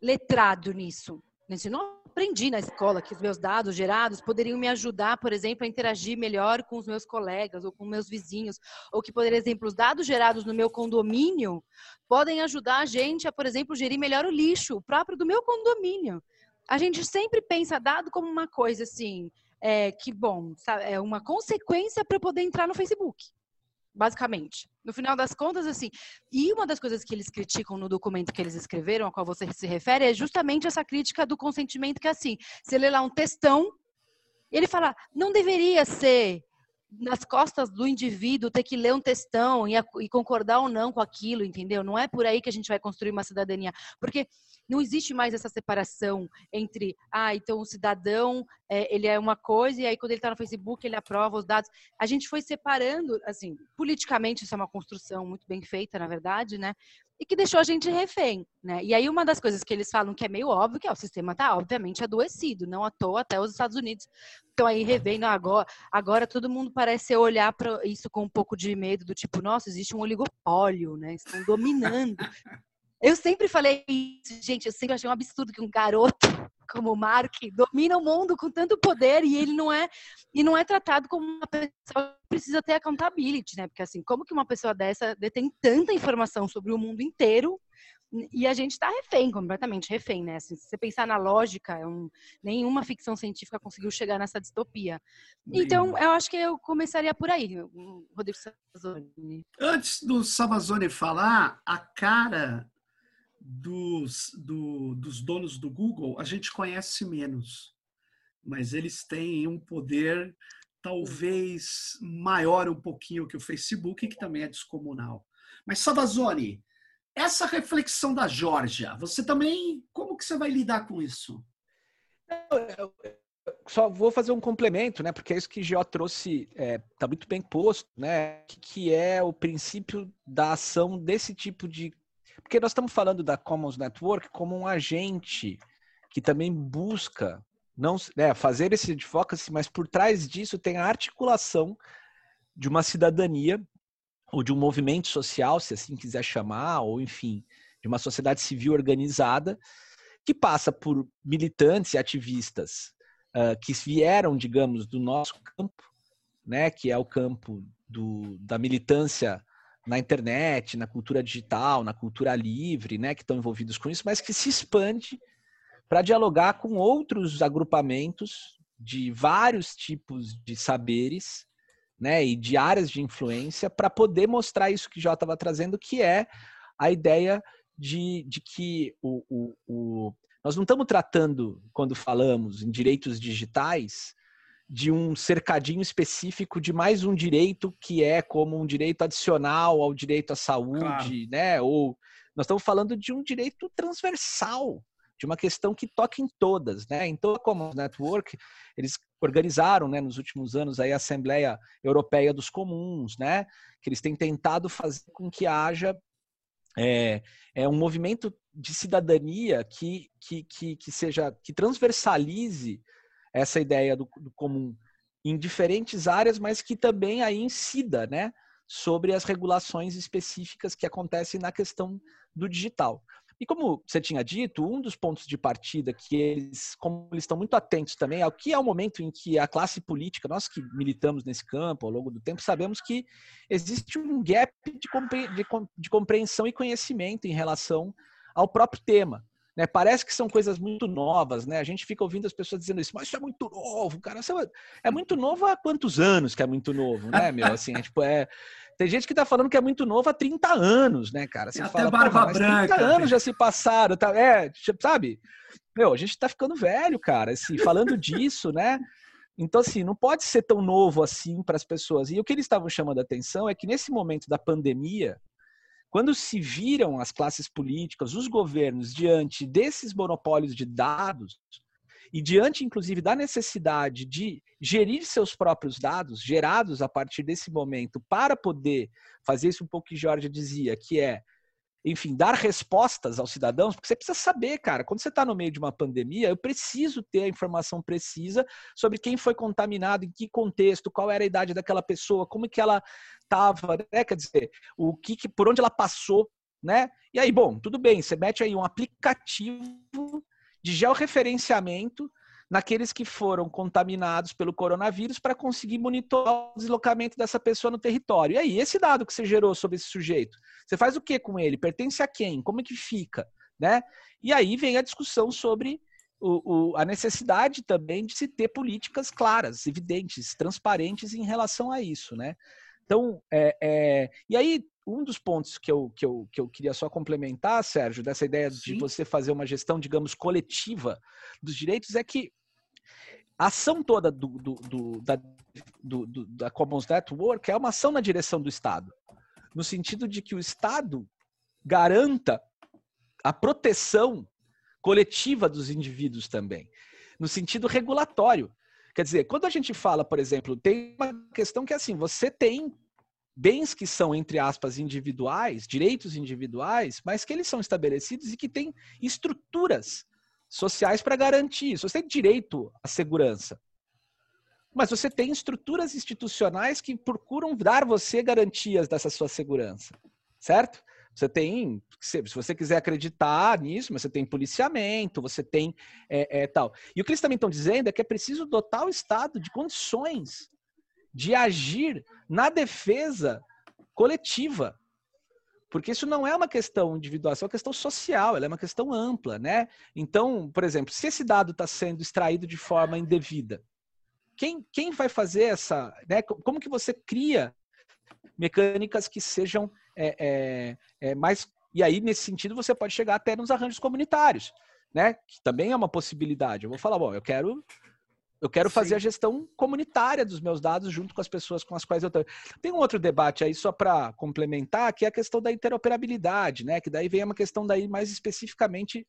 letrado nisso. A gente não aprendi na escola que os meus dados gerados poderiam me ajudar, por exemplo, a interagir melhor com os meus colegas ou com meus vizinhos, ou que, por exemplo, os dados gerados no meu condomínio podem ajudar a gente a, por exemplo, gerir melhor o lixo, próprio do meu condomínio. A gente sempre pensa dado como uma coisa assim, é, que, bom, é uma consequência para poder entrar no Facebook, basicamente. No final das contas, assim, e uma das coisas que eles criticam no documento que eles escreveram, a qual você se refere, é justamente essa crítica do consentimento, que é assim, você lê lá um textão, ele fala, não deveria ser nas costas do indivíduo ter que ler um textão e, e, concordar ou não com aquilo, entendeu? Não é por aí que a gente vai construir uma cidadania. Porque não existe mais essa separação entre, ah, então o cidadão, é, ele é uma coisa, e aí quando ele está no Facebook, ele aprova os dados. A gente foi separando, assim, politicamente, isso é uma construção muito bem feita, na verdade, né? E que deixou a gente refém, né? E aí uma das coisas que eles falam que é meio óbvio, que é o sistema está obviamente adoecido, não à toa até os Estados Unidos estão aí revendo agora, agora todo mundo parece olhar para isso com um pouco de medo do tipo, nossa, existe um oligopólio, né? Estão dominando. Eu sempre falei isso, gente. Eu sempre achei um absurdo que um garoto como o Mark domina o mundo com tanto poder e ele não é e não é tratado como uma pessoa que precisa ter accountability, né? Porque assim, como que uma pessoa dessa detém tanta informação sobre o mundo inteiro e a gente está refém, completamente refém, né? Assim, se você pensar na lógica, é um, nenhuma ficção científica conseguiu chegar nessa distopia. Então, eu acho que eu começaria por aí, Rodrigo Savazone. Antes do Savazone falar, a cara dos, do, dos donos do Google a gente conhece menos, mas eles têm um poder talvez maior um pouquinho que o Facebook, que também é descomunal. Mas Savazone, essa reflexão da Georgia, você também, como que você vai lidar com isso? Só vou fazer um complemento, né? Porque é isso que Geo trouxe, está é, muito bem posto, né? Que é o princípio da ação desse tipo de porque nós estamos falando da Commons Network como um agente que também busca não né, fazer esse advocacy, mas por trás disso tem a articulação de uma cidadania ou de um movimento social, se assim quiser chamar, ou enfim, de uma sociedade civil organizada, que passa por militantes e ativistas uh, que vieram, digamos, do nosso campo, né, que é o campo do, da militância na internet, na cultura digital, na cultura livre, né, que estão envolvidos com isso, mas que se expande para dialogar com outros agrupamentos de vários tipos de saberes, né, e de áreas de influência para poder mostrar isso que já estava trazendo, que é a ideia de, de que o, o, o, nós não estamos tratando, quando falamos em direitos digitais, de um cercadinho específico de mais um direito que é como um direito adicional ao direito à saúde, claro. né? Ou nós estamos falando de um direito transversal, de uma questão que toca em todas, né? Então, como Network, eles organizaram, né, nos últimos anos aí a Assembleia Europeia dos Comuns, né? Que eles têm tentado fazer com que haja é, é um movimento de cidadania que, que, que, que seja que transversalize essa ideia do, do comum em diferentes áreas, mas que também aí incida, né, sobre as regulações específicas que acontecem na questão do digital. E como você tinha dito, um dos pontos de partida que eles, como eles estão muito atentos também, ao que é o momento em que a classe política, nós que militamos nesse campo ao longo do tempo, sabemos que existe um gap de, de compreensão e conhecimento em relação ao próprio tema. Né? Parece que são coisas muito novas, né? A gente fica ouvindo as pessoas dizendo isso, mas isso é muito novo, cara. É, é muito novo há quantos anos que é muito novo, né, meu? Assim, é, tipo, é... Tem gente que tá falando que é muito novo há 30 anos, né, cara? Você Tem fala, até barba branca. 30 anos já se passaram, tá? É, tipo, sabe? Meu, a gente tá ficando velho, cara, assim, falando disso, né? Então, assim, não pode ser tão novo assim para as pessoas. E o que eles estavam chamando a atenção é que nesse momento da pandemia, quando se viram as classes políticas, os governos, diante desses monopólios de dados, e diante, inclusive, da necessidade de gerir seus próprios dados, gerados a partir desse momento, para poder fazer isso um pouco que Jorge dizia, que é enfim, dar respostas aos cidadãos, porque você precisa saber, cara, quando você está no meio de uma pandemia, eu preciso ter a informação precisa sobre quem foi contaminado, em que contexto, qual era a idade daquela pessoa, como que ela estava, né? Quer dizer, o que, que por onde ela passou, né? E aí, bom, tudo bem, você mete aí um aplicativo de georreferenciamento naqueles que foram contaminados pelo coronavírus para conseguir monitorar o deslocamento dessa pessoa no território. E aí, esse dado que você gerou sobre esse sujeito, você faz o que com ele? Pertence a quem? Como é que fica? Né? E aí vem a discussão sobre o, o, a necessidade também de se ter políticas claras, evidentes, transparentes em relação a isso, né? Então, é, é, e aí um dos pontos que eu, que, eu, que eu queria só complementar, Sérgio, dessa ideia Sim. de você fazer uma gestão, digamos, coletiva dos direitos, é que a ação toda do, do, do, da, da Commons Network é uma ação na direção do Estado, no sentido de que o Estado garanta a proteção coletiva dos indivíduos também, no sentido regulatório. Quer dizer, quando a gente fala, por exemplo, tem uma questão que é assim, você tem bens que são, entre aspas, individuais, direitos individuais, mas que eles são estabelecidos e que têm estruturas sociais para garantir isso. Você tem direito à segurança, mas você tem estruturas institucionais que procuram dar você garantias dessa sua segurança, certo? Você tem, se você quiser acreditar nisso, mas você tem policiamento, você tem é, é, tal. E o que eles também estão dizendo é que é preciso dotar o Estado de condições de agir na defesa coletiva porque isso não é uma questão individual, é uma questão social, ela é uma questão ampla, né? Então, por exemplo, se esse dado está sendo extraído de forma indevida, quem, quem vai fazer essa, né? Como que você cria mecânicas que sejam é, é, é, mais e aí nesse sentido você pode chegar até nos arranjos comunitários, né? Que também é uma possibilidade. Eu vou falar, bom, eu quero eu quero Sim. fazer a gestão comunitária dos meus dados junto com as pessoas com as quais eu estou. Tem um outro debate aí só para complementar, que é a questão da interoperabilidade, né? Que daí vem uma questão daí mais especificamente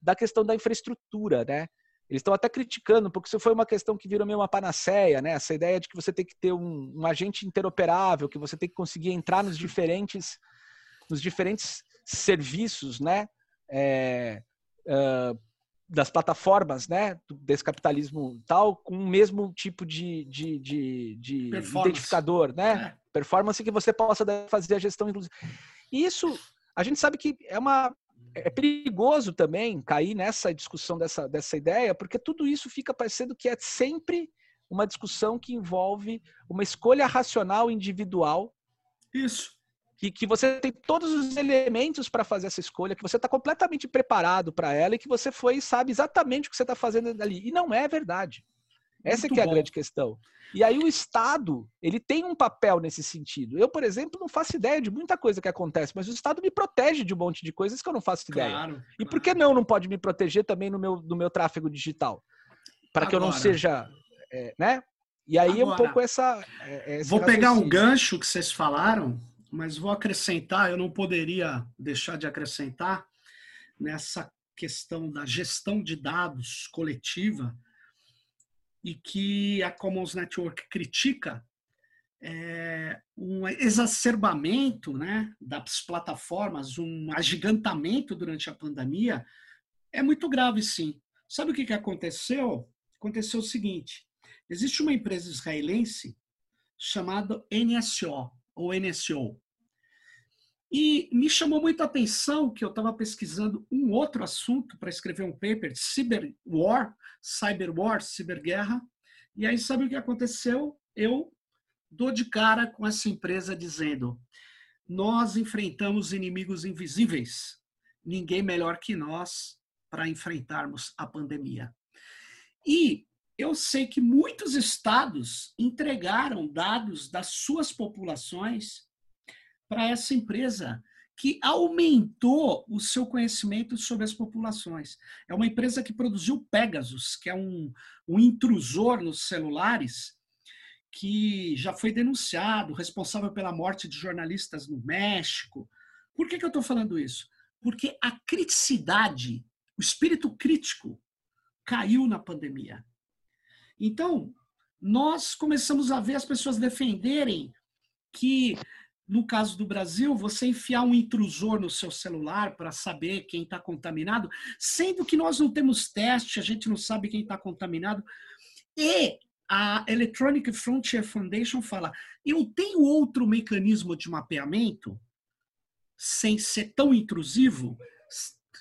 da questão da infraestrutura, né? Eles estão até criticando, porque isso foi uma questão que virou meio uma panaceia, né? Essa ideia de que você tem que ter um, um agente interoperável, que você tem que conseguir entrar nos diferentes, nos diferentes serviços, né? É, uh, das plataformas, né, desse capitalismo tal, com o mesmo tipo de, de, de, de identificador, né? É. Performance que você possa fazer a gestão inclusive. Isso, a gente sabe que é uma é perigoso também cair nessa discussão dessa, dessa ideia, porque tudo isso fica parecendo que é sempre uma discussão que envolve uma escolha racional individual. Isso que, que você tem todos os elementos para fazer essa escolha, que você está completamente preparado para ela e que você foi e sabe exatamente o que você está fazendo ali. E não é verdade. Essa é, é a grande questão. E aí o Estado, ele tem um papel nesse sentido. Eu, por exemplo, não faço ideia de muita coisa que acontece, mas o Estado me protege de um monte de coisas que eu não faço ideia. Claro, e por que não não pode me proteger também no meu, no meu tráfego digital? Para que eu não seja, é, né? E aí Agora, é um pouco essa. É, vou pegar um gancho que vocês falaram mas vou acrescentar, eu não poderia deixar de acrescentar nessa questão da gestão de dados coletiva e que a Commons Network critica é, um exacerbamento né, das plataformas, um agigantamento durante a pandemia, é muito grave, sim. Sabe o que, que aconteceu? Aconteceu o seguinte: existe uma empresa israelense chamada NSO, ou NSO. E me chamou muito a atenção que eu estava pesquisando um outro assunto para escrever um paper cyber war, cyber war, ciberguerra. E aí sabe o que aconteceu? Eu dou de cara com essa empresa dizendo: nós enfrentamos inimigos invisíveis. Ninguém melhor que nós para enfrentarmos a pandemia. E eu sei que muitos estados entregaram dados das suas populações para essa empresa que aumentou o seu conhecimento sobre as populações. É uma empresa que produziu Pegasus, que é um, um intrusor nos celulares, que já foi denunciado, responsável pela morte de jornalistas no México. Por que, que eu estou falando isso? Porque a criticidade, o espírito crítico, caiu na pandemia. Então, nós começamos a ver as pessoas defenderem que, no caso do Brasil, você enfiar um intrusor no seu celular para saber quem está contaminado, sendo que nós não temos teste, a gente não sabe quem está contaminado. E a Electronic Frontier Foundation fala: eu tenho outro mecanismo de mapeamento sem ser tão intrusivo?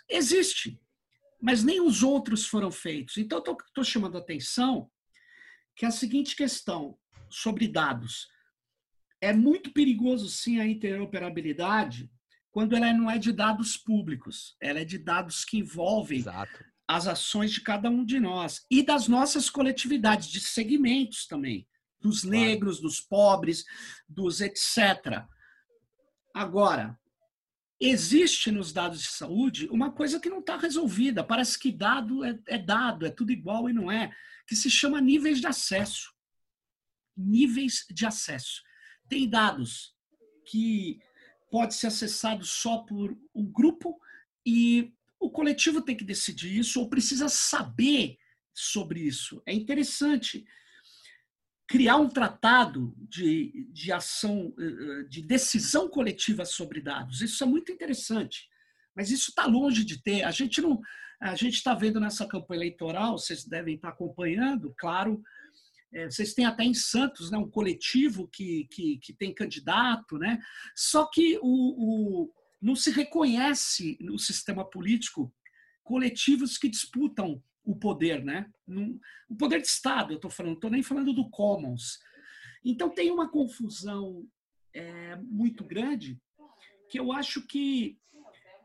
Existe, mas nem os outros foram feitos. Então, estou chamando a atenção que é a seguinte questão sobre dados. É muito perigoso, sim, a interoperabilidade quando ela não é de dados públicos, ela é de dados que envolvem Exato. as ações de cada um de nós e das nossas coletividades, de segmentos também, dos negros, dos pobres, dos etc. Agora, existe nos dados de saúde uma coisa que não está resolvida. Parece que dado é, é, dado, é tudo igual e não é que se chama níveis de acesso. Níveis de acesso. Tem dados que pode ser acessado só por um grupo e o coletivo tem que decidir isso ou precisa saber sobre isso. É interessante criar um tratado de, de ação, eh, de decisão coletiva sobre dados. Isso é muito interessante, mas isso está longe de ter. A gente não, a gente está vendo nessa campanha eleitoral, vocês devem estar acompanhando, claro. É, vocês têm até em Santos né, um coletivo que, que, que tem candidato, né? só que o, o, não se reconhece no sistema político coletivos que disputam o poder, né? o poder de Estado, eu estou falando, estou nem falando do Commons. Então tem uma confusão é, muito grande que eu acho que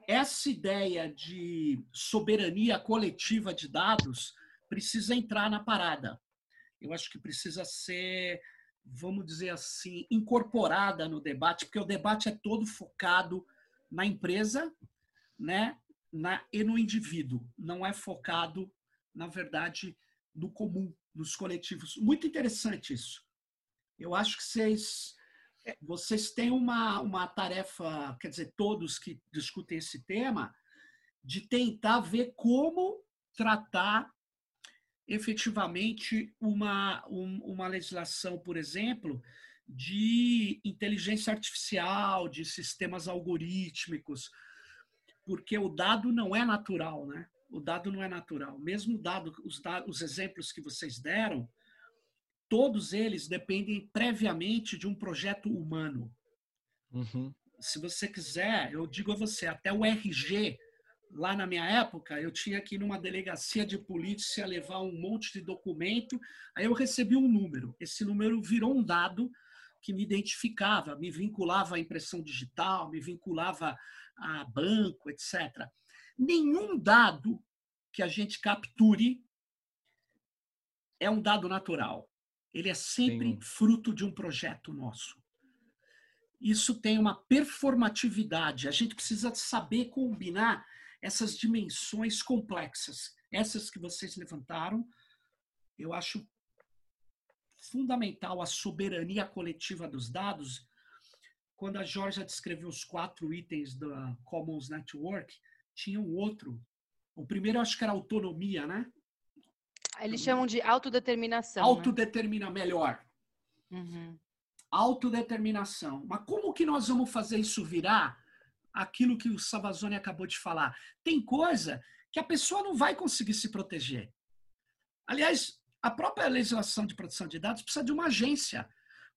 essa ideia de soberania coletiva de dados precisa entrar na parada. Eu acho que precisa ser, vamos dizer assim, incorporada no debate, porque o debate é todo focado na empresa né, na, e no indivíduo. Não é focado, na verdade, no comum, nos coletivos. Muito interessante isso. Eu acho que vocês vocês têm uma, uma tarefa, quer dizer, todos que discutem esse tema, de tentar ver como tratar efetivamente uma, um, uma legislação, por exemplo, de inteligência artificial, de sistemas algorítmicos, porque o dado não é natural, né? O dado não é natural. Mesmo dado os, os exemplos que vocês deram, todos eles dependem previamente de um projeto humano. Uhum. Se você quiser, eu digo a você, até o RG, lá na minha época, eu tinha que ir numa delegacia de polícia levar um monte de documento, aí eu recebi um número. Esse número virou um dado que me identificava, me vinculava à impressão digital, me vinculava a banco, etc. Nenhum dado que a gente capture é um dado natural. Ele é sempre Sim. fruto de um projeto nosso. Isso tem uma performatividade. A gente precisa saber combinar essas dimensões complexas. Essas que vocês levantaram, eu acho fundamental a soberania coletiva dos dados. Quando a Georgia descreveu os quatro itens da Commons Network, tinha um outro. O primeiro, acho que era autonomia, né? Eles chamam de autodeterminação. Né? Autodetermina, né? melhor. Uhum. Autodeterminação. Mas como que nós vamos fazer isso virar aquilo que o Savazone acabou de falar? Tem coisa que a pessoa não vai conseguir se proteger. Aliás, a própria legislação de proteção de dados precisa de uma agência,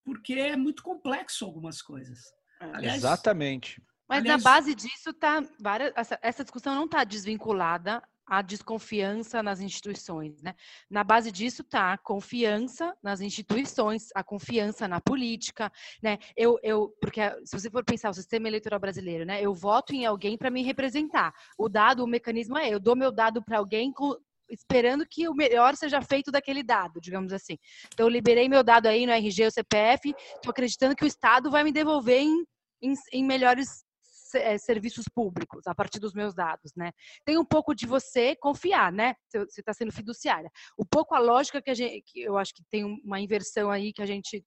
porque é muito complexo algumas coisas. Aliás, Exatamente. Mas aliás, na base disso tá essa, essa discussão não está desvinculada à desconfiança nas instituições, né? Na base disso tá a confiança nas instituições, a confiança na política, né? Eu, eu, porque se você for pensar o sistema eleitoral brasileiro, né? Eu voto em alguém para me representar. O dado, o mecanismo é eu dou meu dado para alguém com, esperando que o melhor seja feito daquele dado, digamos assim. Então, eu liberei meu dado aí no RG ou CPF, estou acreditando que o Estado vai me devolver em, em, em melhores é, serviços públicos a partir dos meus dados, né? Tem um pouco de você confiar, né? Você está sendo fiduciária. Um pouco a lógica que a gente, que eu acho que tem uma inversão aí que a gente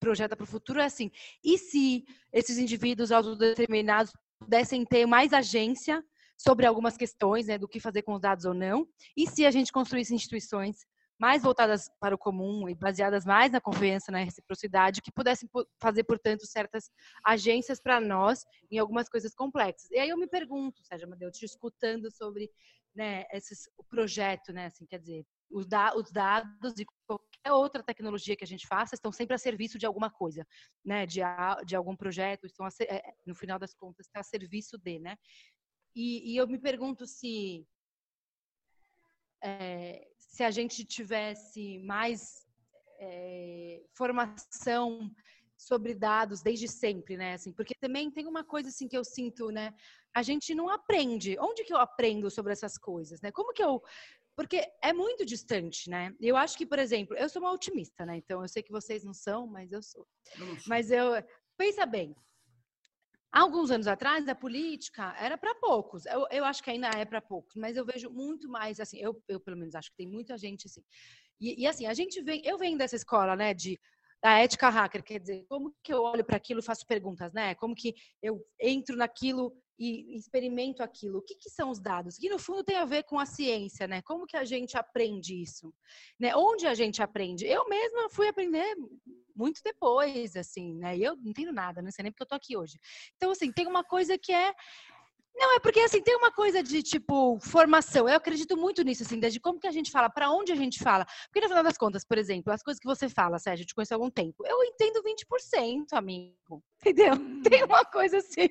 projeta para o futuro é assim: e se esses indivíduos autodeterminados pudessem ter mais agência sobre algumas questões, né, do que fazer com os dados ou não, e se a gente construísse instituições mais voltadas para o comum e baseadas mais na confiança, na reciprocidade, que pudessem fazer, portanto, certas agências para nós em algumas coisas complexas. E aí eu me pergunto, Sérgio Amadeu, te escutando sobre né, esses, o projeto, né, assim, quer dizer, os, da, os dados e qualquer outra tecnologia que a gente faça estão sempre a serviço de alguma coisa, né, de, de algum projeto, estão a, é, no final das contas, está a serviço de, né? E, e eu me pergunto se é, se a gente tivesse mais é, formação sobre dados desde sempre, né? Assim, porque também tem uma coisa assim que eu sinto, né? A gente não aprende. Onde que eu aprendo sobre essas coisas, né? Como que eu porque é muito distante, né? Eu acho que, por exemplo, eu sou uma otimista, né? Então eu sei que vocês não são, mas eu sou. Mas eu pensa bem, Alguns anos atrás, a política era para poucos. Eu, eu, acho que ainda é para poucos, mas eu vejo muito mais, assim, eu, eu, pelo menos acho que tem muita gente assim. E, e assim, a gente vem, eu venho dessa escola, né, de da ética hacker, quer dizer, como que eu olho para aquilo e faço perguntas, né? Como que eu entro naquilo e experimento aquilo. O que, que, são os dados? Que no fundo tem a ver com a ciência, né? Como que a gente aprende isso? Né? Onde a gente aprende? Eu mesma fui aprender muito depois, assim, né? E eu não entendo nada, não sei nem porque eu tô aqui hoje. Então, assim, tem uma coisa que é não, é porque assim, tem uma coisa de tipo formação. Eu acredito muito nisso, assim, desde como que a gente fala, para onde a gente fala. Porque no final das contas, por exemplo, as coisas que você fala, Sérgio, eu te conheço há algum tempo. Eu entendo 20%, amigo. Entendeu? Tem uma coisa assim.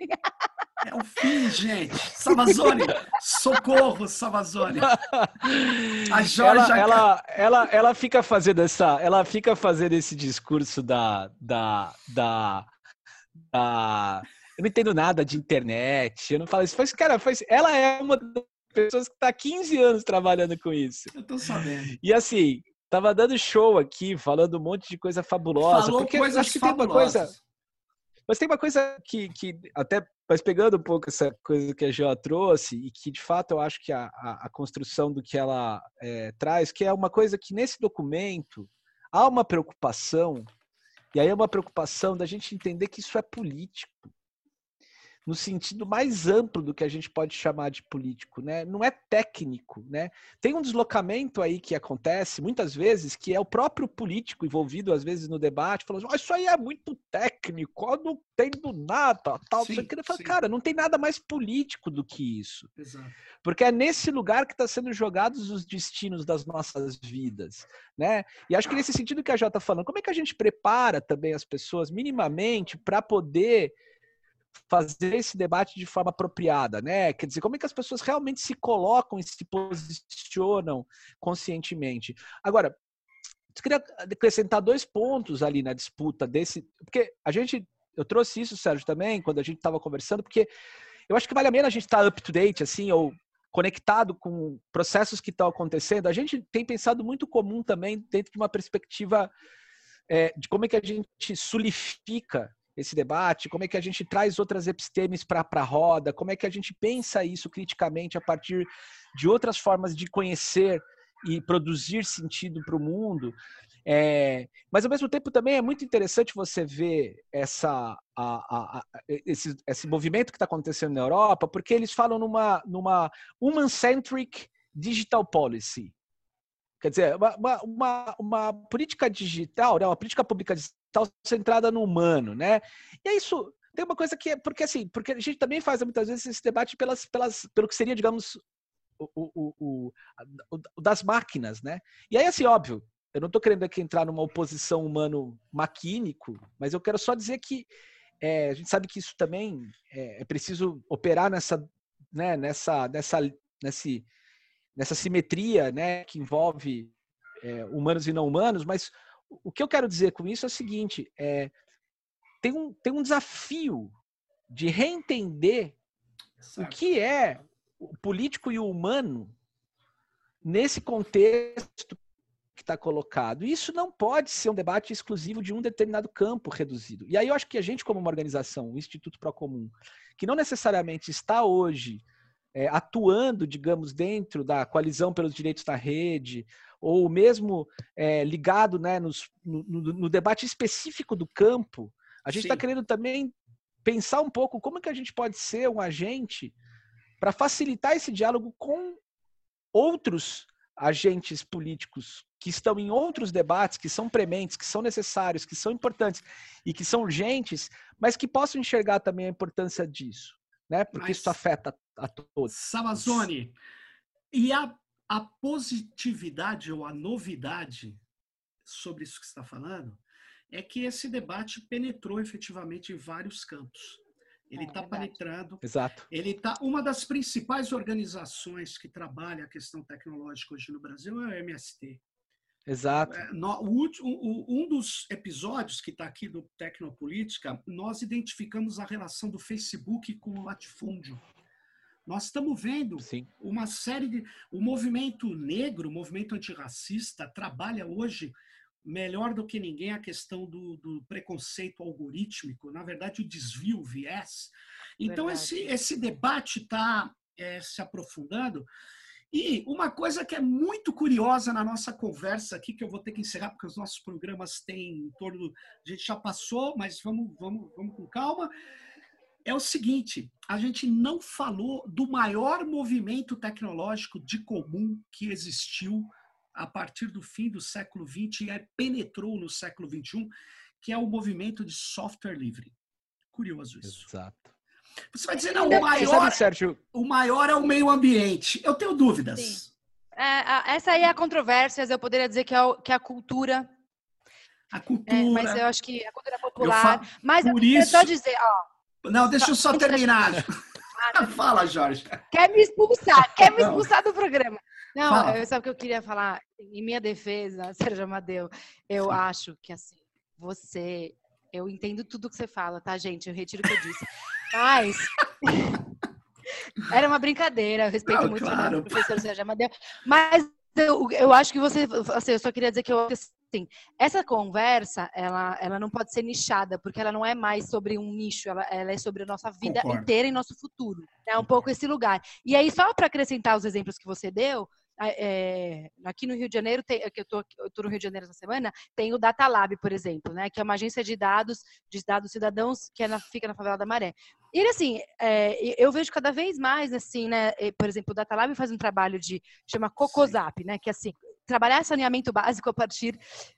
É o fim, gente. Savazone, socorro, Savazone. A Jorge ela, ela, ela, ela fica fazendo essa, ela fica fazendo esse discurso da, da, da, da eu não entendo nada de internet, eu não falo isso. Mas, cara, faz, ela é uma das pessoas que está há 15 anos trabalhando com isso. Eu tô sabendo. E assim, tava dando show aqui, falando um monte de coisa fabulosa. Falou porque coisas acho que fabulosas. tem uma coisa. Mas tem uma coisa que, que até, mas pegando um pouco essa coisa que a Geo trouxe, e que de fato eu acho que a, a, a construção do que ela é, traz, que é uma coisa que nesse documento há uma preocupação, e aí é uma preocupação da gente entender que isso é político. No sentido mais amplo do que a gente pode chamar de político, né? Não é técnico, né? Tem um deslocamento aí que acontece muitas vezes que é o próprio político envolvido às vezes no debate falando, oh, isso aí é muito técnico, não tem do nada, tal. Sim, você fala, cara, não tem nada mais político do que isso, Exato. porque é nesse lugar que está sendo jogados os destinos das nossas vidas, né? E acho que nesse sentido que a Jota está falando, como é que a gente prepara também as pessoas minimamente para poder fazer esse debate de forma apropriada, né? Quer dizer, como é que as pessoas realmente se colocam e se posicionam conscientemente? Agora, eu queria acrescentar dois pontos ali na disputa desse, porque a gente, eu trouxe isso, Sérgio, também quando a gente estava conversando, porque eu acho que vale a pena a gente estar tá up to date, assim, ou conectado com processos que estão acontecendo. A gente tem pensado muito comum também dentro de uma perspectiva é, de como é que a gente sulifica esse debate, como é que a gente traz outras epistemes para a roda, como é que a gente pensa isso criticamente a partir de outras formas de conhecer e produzir sentido para o mundo. É, mas ao mesmo tempo também é muito interessante você ver essa, a, a, a, esse, esse movimento que está acontecendo na Europa, porque eles falam numa, numa human-centric digital policy. Quer dizer, uma, uma, uma política digital, né, uma política pública tal centrada no humano, né? E é isso tem uma coisa que é porque assim, porque a gente também faz muitas vezes esse debate pelas, pelas pelo que seria, digamos, o, o, o, o das máquinas, né? E aí assim, óbvio, eu não estou querendo aqui entrar numa oposição humano-maquínico, mas eu quero só dizer que é, a gente sabe que isso também é, é preciso operar nessa, né, nessa, nessa, nesse, nessa simetria, né, que envolve é, humanos e não humanos, mas o que eu quero dizer com isso é o seguinte: é, tem, um, tem um desafio de reentender o que é o político e o humano nesse contexto que está colocado. Isso não pode ser um debate exclusivo de um determinado campo reduzido. E aí eu acho que a gente, como uma organização, o Instituto Procomum, que não necessariamente está hoje é, atuando, digamos, dentro da coalizão pelos direitos na rede, ou mesmo é, ligado né, nos, no, no, debate específico do campo, a gente está querendo também pensar um pouco como que a gente pode ser um agente para facilitar esse diálogo com outros agentes políticos que estão em outros debates, que são prementes, que são necessários, que são importantes e que são urgentes, mas que possam enxergar também a importância disso né? Porque Mas, isso afeta a todos. Salazone, e a, a positividade ou a novidade sobre isso que você está falando é que esse debate penetrou efetivamente em vários campos. Ele está é penetrando. Exato. Ele está. Uma das principais organizações que trabalha a questão tecnológica hoje no Brasil é o MST. Exato. É, no, o, o, um dos episódios que está aqui do Tecnopolítica, nós identificamos a relação do Facebook com o latifúndio. Nós estamos vendo Sim. uma série de. O movimento negro, o movimento antirracista, trabalha hoje melhor do que ninguém a questão do, do preconceito algorítmico, na verdade, o desvio, o viés. Então, esse, esse debate está é, se aprofundando. E uma coisa que é muito curiosa na nossa conversa aqui, que eu vou ter que encerrar, porque os nossos programas têm em torno. A gente já passou, mas vamos, vamos, vamos com calma. É o seguinte: a gente não falou do maior movimento tecnológico de comum que existiu a partir do fim do século XX e penetrou no século XXI, que é o movimento de software livre. Curioso isso. Exato. Você vai dizer, não, o maior, Sérgio... o maior é o meio ambiente. Eu tenho dúvidas. É, essa aí é a controvérsia. Eu poderia dizer que é, o, que é a cultura. A cultura. É, mas eu acho que a cultura popular. Mas por eu isso... só dizer, ó. Não, deixa eu só terminar. Fala, Jorge. Quer me expulsar, quer me expulsar do programa. Não, Fala. eu, sabe o que eu queria falar? Em minha defesa, Sérgio Amadeu, eu Sim. acho que assim, você eu entendo tudo que você fala, tá, gente? Eu retiro o que eu disse. Mas. Era uma brincadeira, eu respeito Não, muito claro. o professor Sérgio Amadeu. Mas eu, eu acho que você. Assim, eu só queria dizer que eu assim, essa conversa, ela, ela não pode ser nichada, porque ela não é mais sobre um nicho, ela, ela é sobre a nossa vida Concordo. inteira e nosso futuro. É um pouco esse lugar. E aí, só para acrescentar os exemplos que você deu, é, aqui no Rio de Janeiro, tem, que eu tô no Rio de Janeiro essa semana, tem o Data Lab, por exemplo, né, que é uma agência de dados, de dados cidadãos que é na, fica na favela da Maré. E ele, assim, é, eu vejo cada vez mais, assim, né, por exemplo, o Data Lab faz um trabalho de, chama Cocosap, né, que é assim, trabalhar saneamento básico a partir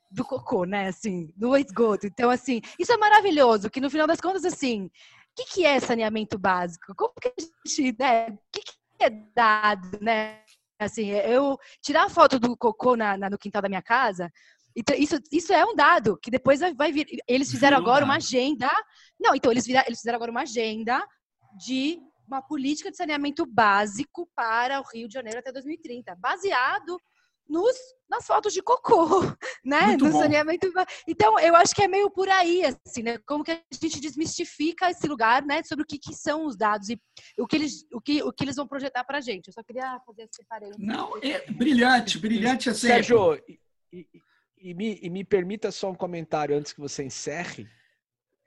do cocô, né, assim, do esgoto. Então, assim, isso é maravilhoso, que no final das contas, assim, o que, que é saneamento básico? Como que a gente, né, o que, que é dado, né? Assim, eu tirar a foto do cocô na, na, no quintal da minha casa, então, isso, isso é um dado que depois vai vir. Eles fizeram agora uma agenda. Não, então eles, vira, eles fizeram agora uma agenda de uma política de saneamento básico para o Rio de Janeiro até 2030, baseado nos, nas fotos de cocô, né? Muito no bom. saneamento. Então, eu acho que é meio por aí, assim, né? Como que a gente desmistifica esse lugar, né? Sobre o que, que são os dados e o que eles, o que, o que eles vão projetar para a gente. Eu só queria fazer esse parênteses. Não, é brilhante, brilhante assim. Sérgio, e, e, e, me, e me permita só um comentário antes que você encerre.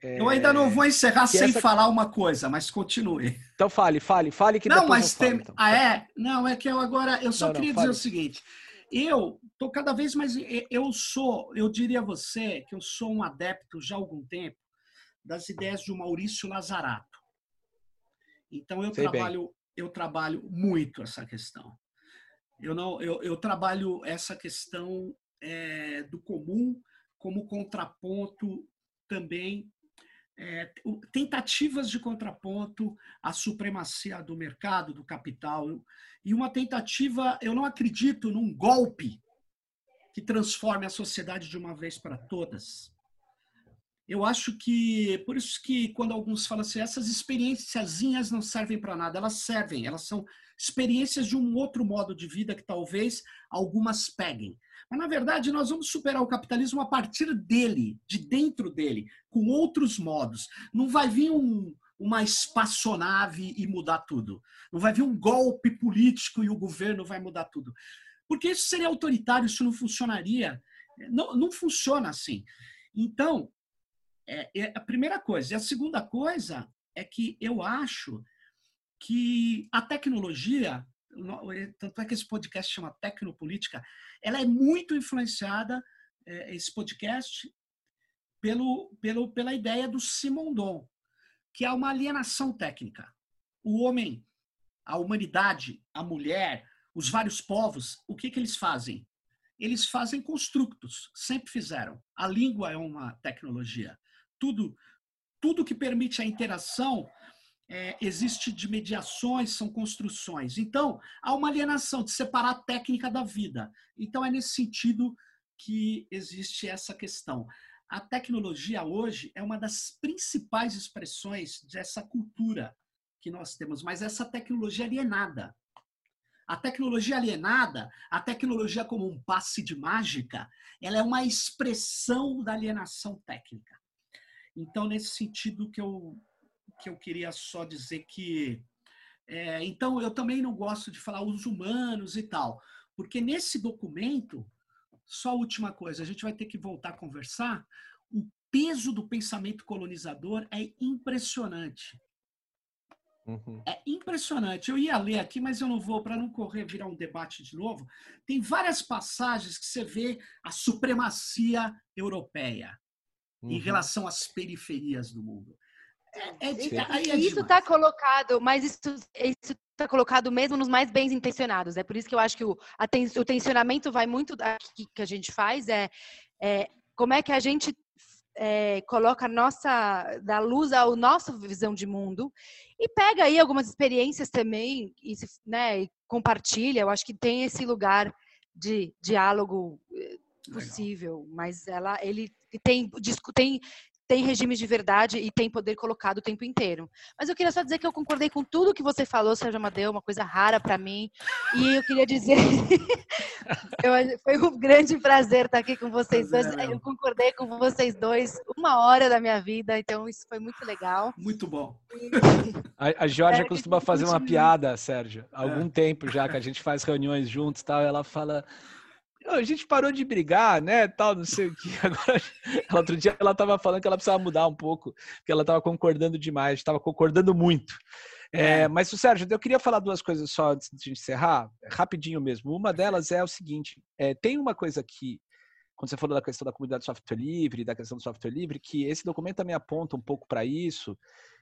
É... Eu ainda não vou encerrar que sem essa... falar uma coisa, mas continue. Então fale, fale, fale que não, mas tem. Falo, então. Ah, é? Não, é que eu agora. Eu só não, queria não, dizer o seguinte: eu estou cada vez mais. Eu sou, eu diria a você que eu sou um adepto já há algum tempo das ideias de Maurício Lazarato. Então eu Sei trabalho, bem. eu trabalho muito essa questão. Eu não, eu, eu trabalho essa questão é, do comum como contraponto também é, tentativas de contraponto à supremacia do mercado, do capital, e uma tentativa, eu não acredito num golpe que transforme a sociedade de uma vez para todas. Eu acho que, por isso que quando alguns falam assim, essas experiênciazinhas não servem para nada, elas servem, elas são experiências de um outro modo de vida que talvez algumas peguem. Mas, na verdade, nós vamos superar o capitalismo a partir dele, de dentro dele, com outros modos. Não vai vir um, uma espaçonave e mudar tudo. Não vai vir um golpe político e o governo vai mudar tudo. Porque isso seria autoritário, isso não funcionaria. Não, não funciona assim. Então, é, é a primeira coisa. E a segunda coisa é que eu acho que a tecnologia tanto é que esse podcast chama Tecnopolítica, ela é muito influenciada, é, esse podcast, pelo, pelo, pela ideia do Simondon, que é uma alienação técnica. O homem, a humanidade, a mulher, os vários povos, o que, que eles fazem? Eles fazem construtos, sempre fizeram. A língua é uma tecnologia. Tudo, tudo que permite a interação é, existe de mediações, são construções. Então, há uma alienação de separar a técnica da vida. Então, é nesse sentido que existe essa questão. A tecnologia hoje é uma das principais expressões dessa cultura que nós temos, mas essa tecnologia alienada. A tecnologia alienada, a tecnologia como um passe de mágica, ela é uma expressão da alienação técnica. Então, nesse sentido que eu que eu queria só dizer que. É, então, eu também não gosto de falar os humanos e tal, porque nesse documento, só a última coisa, a gente vai ter que voltar a conversar. O peso do pensamento colonizador é impressionante. Uhum. É impressionante. Eu ia ler aqui, mas eu não vou, para não correr, virar um debate de novo. Tem várias passagens que você vê a supremacia europeia uhum. em relação às periferias do mundo. É, é, é isso está colocado, mas isso está colocado mesmo nos mais bem intencionados. É por isso que eu acho que o, ten, o tensionamento vai muito daqui que a gente faz é, é como é que a gente é, coloca a nossa, da luz à nossa visão de mundo e pega aí algumas experiências também e, né, e compartilha. Eu acho que tem esse lugar de diálogo eh, possível, Legal. mas ela, ele tem, tem tem regimes de verdade e tem poder colocado o tempo inteiro. Mas eu queria só dizer que eu concordei com tudo que você falou, Sérgio Amadeu, uma coisa rara para mim. E eu queria dizer, foi um grande prazer estar aqui com vocês dois. Eu concordei com vocês dois uma hora da minha vida, então isso foi muito legal. Muito bom. A, a Georgia costuma fazer uma piada, Sérgio, há algum é. tempo já que a gente faz reuniões juntos, tal. Ela fala a gente parou de brigar, né, tal, não sei o que. Agora, outro dia ela estava falando que ela precisava mudar um pouco, que ela estava concordando demais, estava concordando muito. É, mas, Sérgio, eu queria falar duas coisas só antes de encerrar, rapidinho mesmo. Uma delas é o seguinte: é, tem uma coisa que, quando você falou da questão da comunidade de software livre, da questão do software livre, que esse documento também aponta um pouco para isso,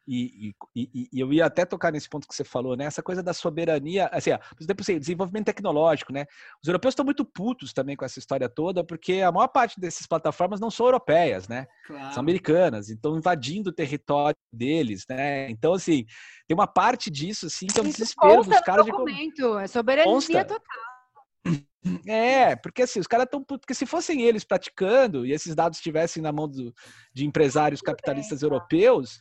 e, e, e, eu ia até tocar nesse ponto que você falou, né? Essa coisa da soberania, assim, por exemplo, assim, desenvolvimento tecnológico, né? Os europeus estão muito putos também com essa história toda, porque a maior parte dessas plataformas não são europeias, né? Claro. São americanas, então invadindo o território deles, né? Então, assim, tem uma parte disso, assim, que é um Isso desespero dos caras documento, de. É soberania consta. total. É, porque assim, os caras estão. Porque se fossem eles praticando e esses dados estivessem na mão do, de empresários capitalistas europeus,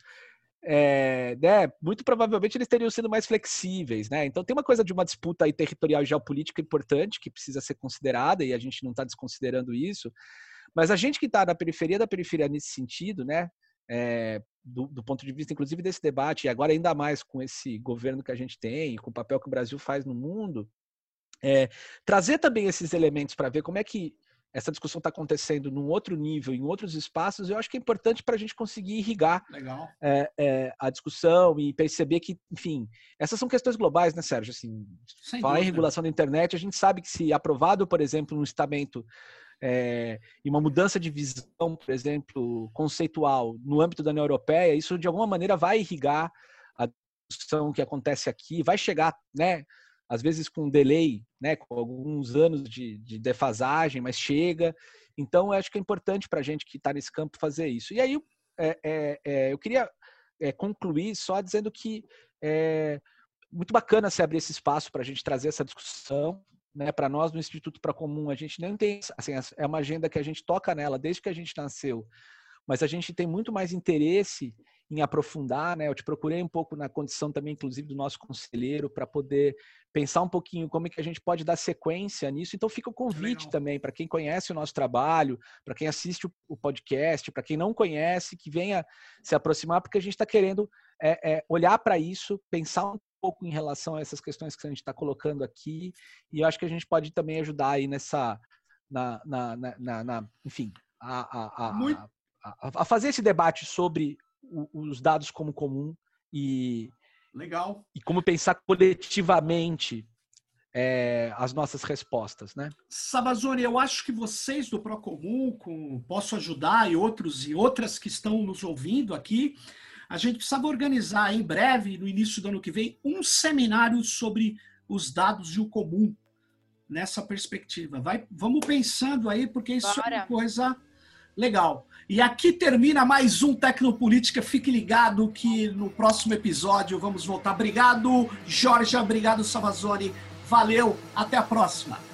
é, né, muito provavelmente eles teriam sido mais flexíveis, né? Então tem uma coisa de uma disputa aí territorial e geopolítica importante que precisa ser considerada e a gente não está desconsiderando isso. Mas a gente que está na periferia da periferia nesse sentido, né? É, do, do, ponto de vista, inclusive, desse debate, e agora ainda mais com esse governo que a gente tem, com o papel que o Brasil faz no mundo, é, trazer também esses elementos para ver como é que essa discussão está acontecendo num outro nível, em outros espaços, eu acho que é importante para a gente conseguir irrigar é, é, a discussão e perceber que, enfim, essas são questões globais, né, Sérgio? Assim, falar em regulação da internet, a gente sabe que se aprovado, por exemplo, um estamento é, e uma mudança de visão, por exemplo, conceitual no âmbito da União Europeia, isso de alguma maneira vai irrigar a discussão que acontece aqui, vai chegar, né? Às vezes com delay, né, com alguns anos de, de defasagem, mas chega. Então, eu acho que é importante para a gente que está nesse campo fazer isso. E aí, é, é, é, eu queria é, concluir só dizendo que é muito bacana se abrir esse espaço para a gente trazer essa discussão. Né, para nós, no Instituto para Comum, a gente nem tem. Assim, é uma agenda que a gente toca nela desde que a gente nasceu, mas a gente tem muito mais interesse em aprofundar, né? Eu te procurei um pouco na condição também, inclusive, do nosso conselheiro, para poder pensar um pouquinho como é que a gente pode dar sequência nisso. Então fica o convite Legal. também para quem conhece o nosso trabalho, para quem assiste o podcast, para quem não conhece, que venha se aproximar, porque a gente está querendo é, é, olhar para isso, pensar um pouco em relação a essas questões que a gente está colocando aqui, e eu acho que a gente pode também ajudar aí nessa, na, na, na, na enfim, a, a, a, a fazer esse debate sobre os dados como comum e legal e como pensar coletivamente é, as nossas respostas, né? Sabazone, eu acho que vocês do Procomum, com Posso Ajudar e outros e outras que estão nos ouvindo aqui, a gente precisava organizar em breve, no início do ano que vem, um seminário sobre os dados de o comum nessa perspectiva. Vai, vamos pensando aí, porque isso Bora. é uma coisa legal. E aqui termina mais um Tecnopolítica. Fique ligado que no próximo episódio vamos voltar. Obrigado, Jorge. Obrigado, Savazone. Valeu. Até a próxima.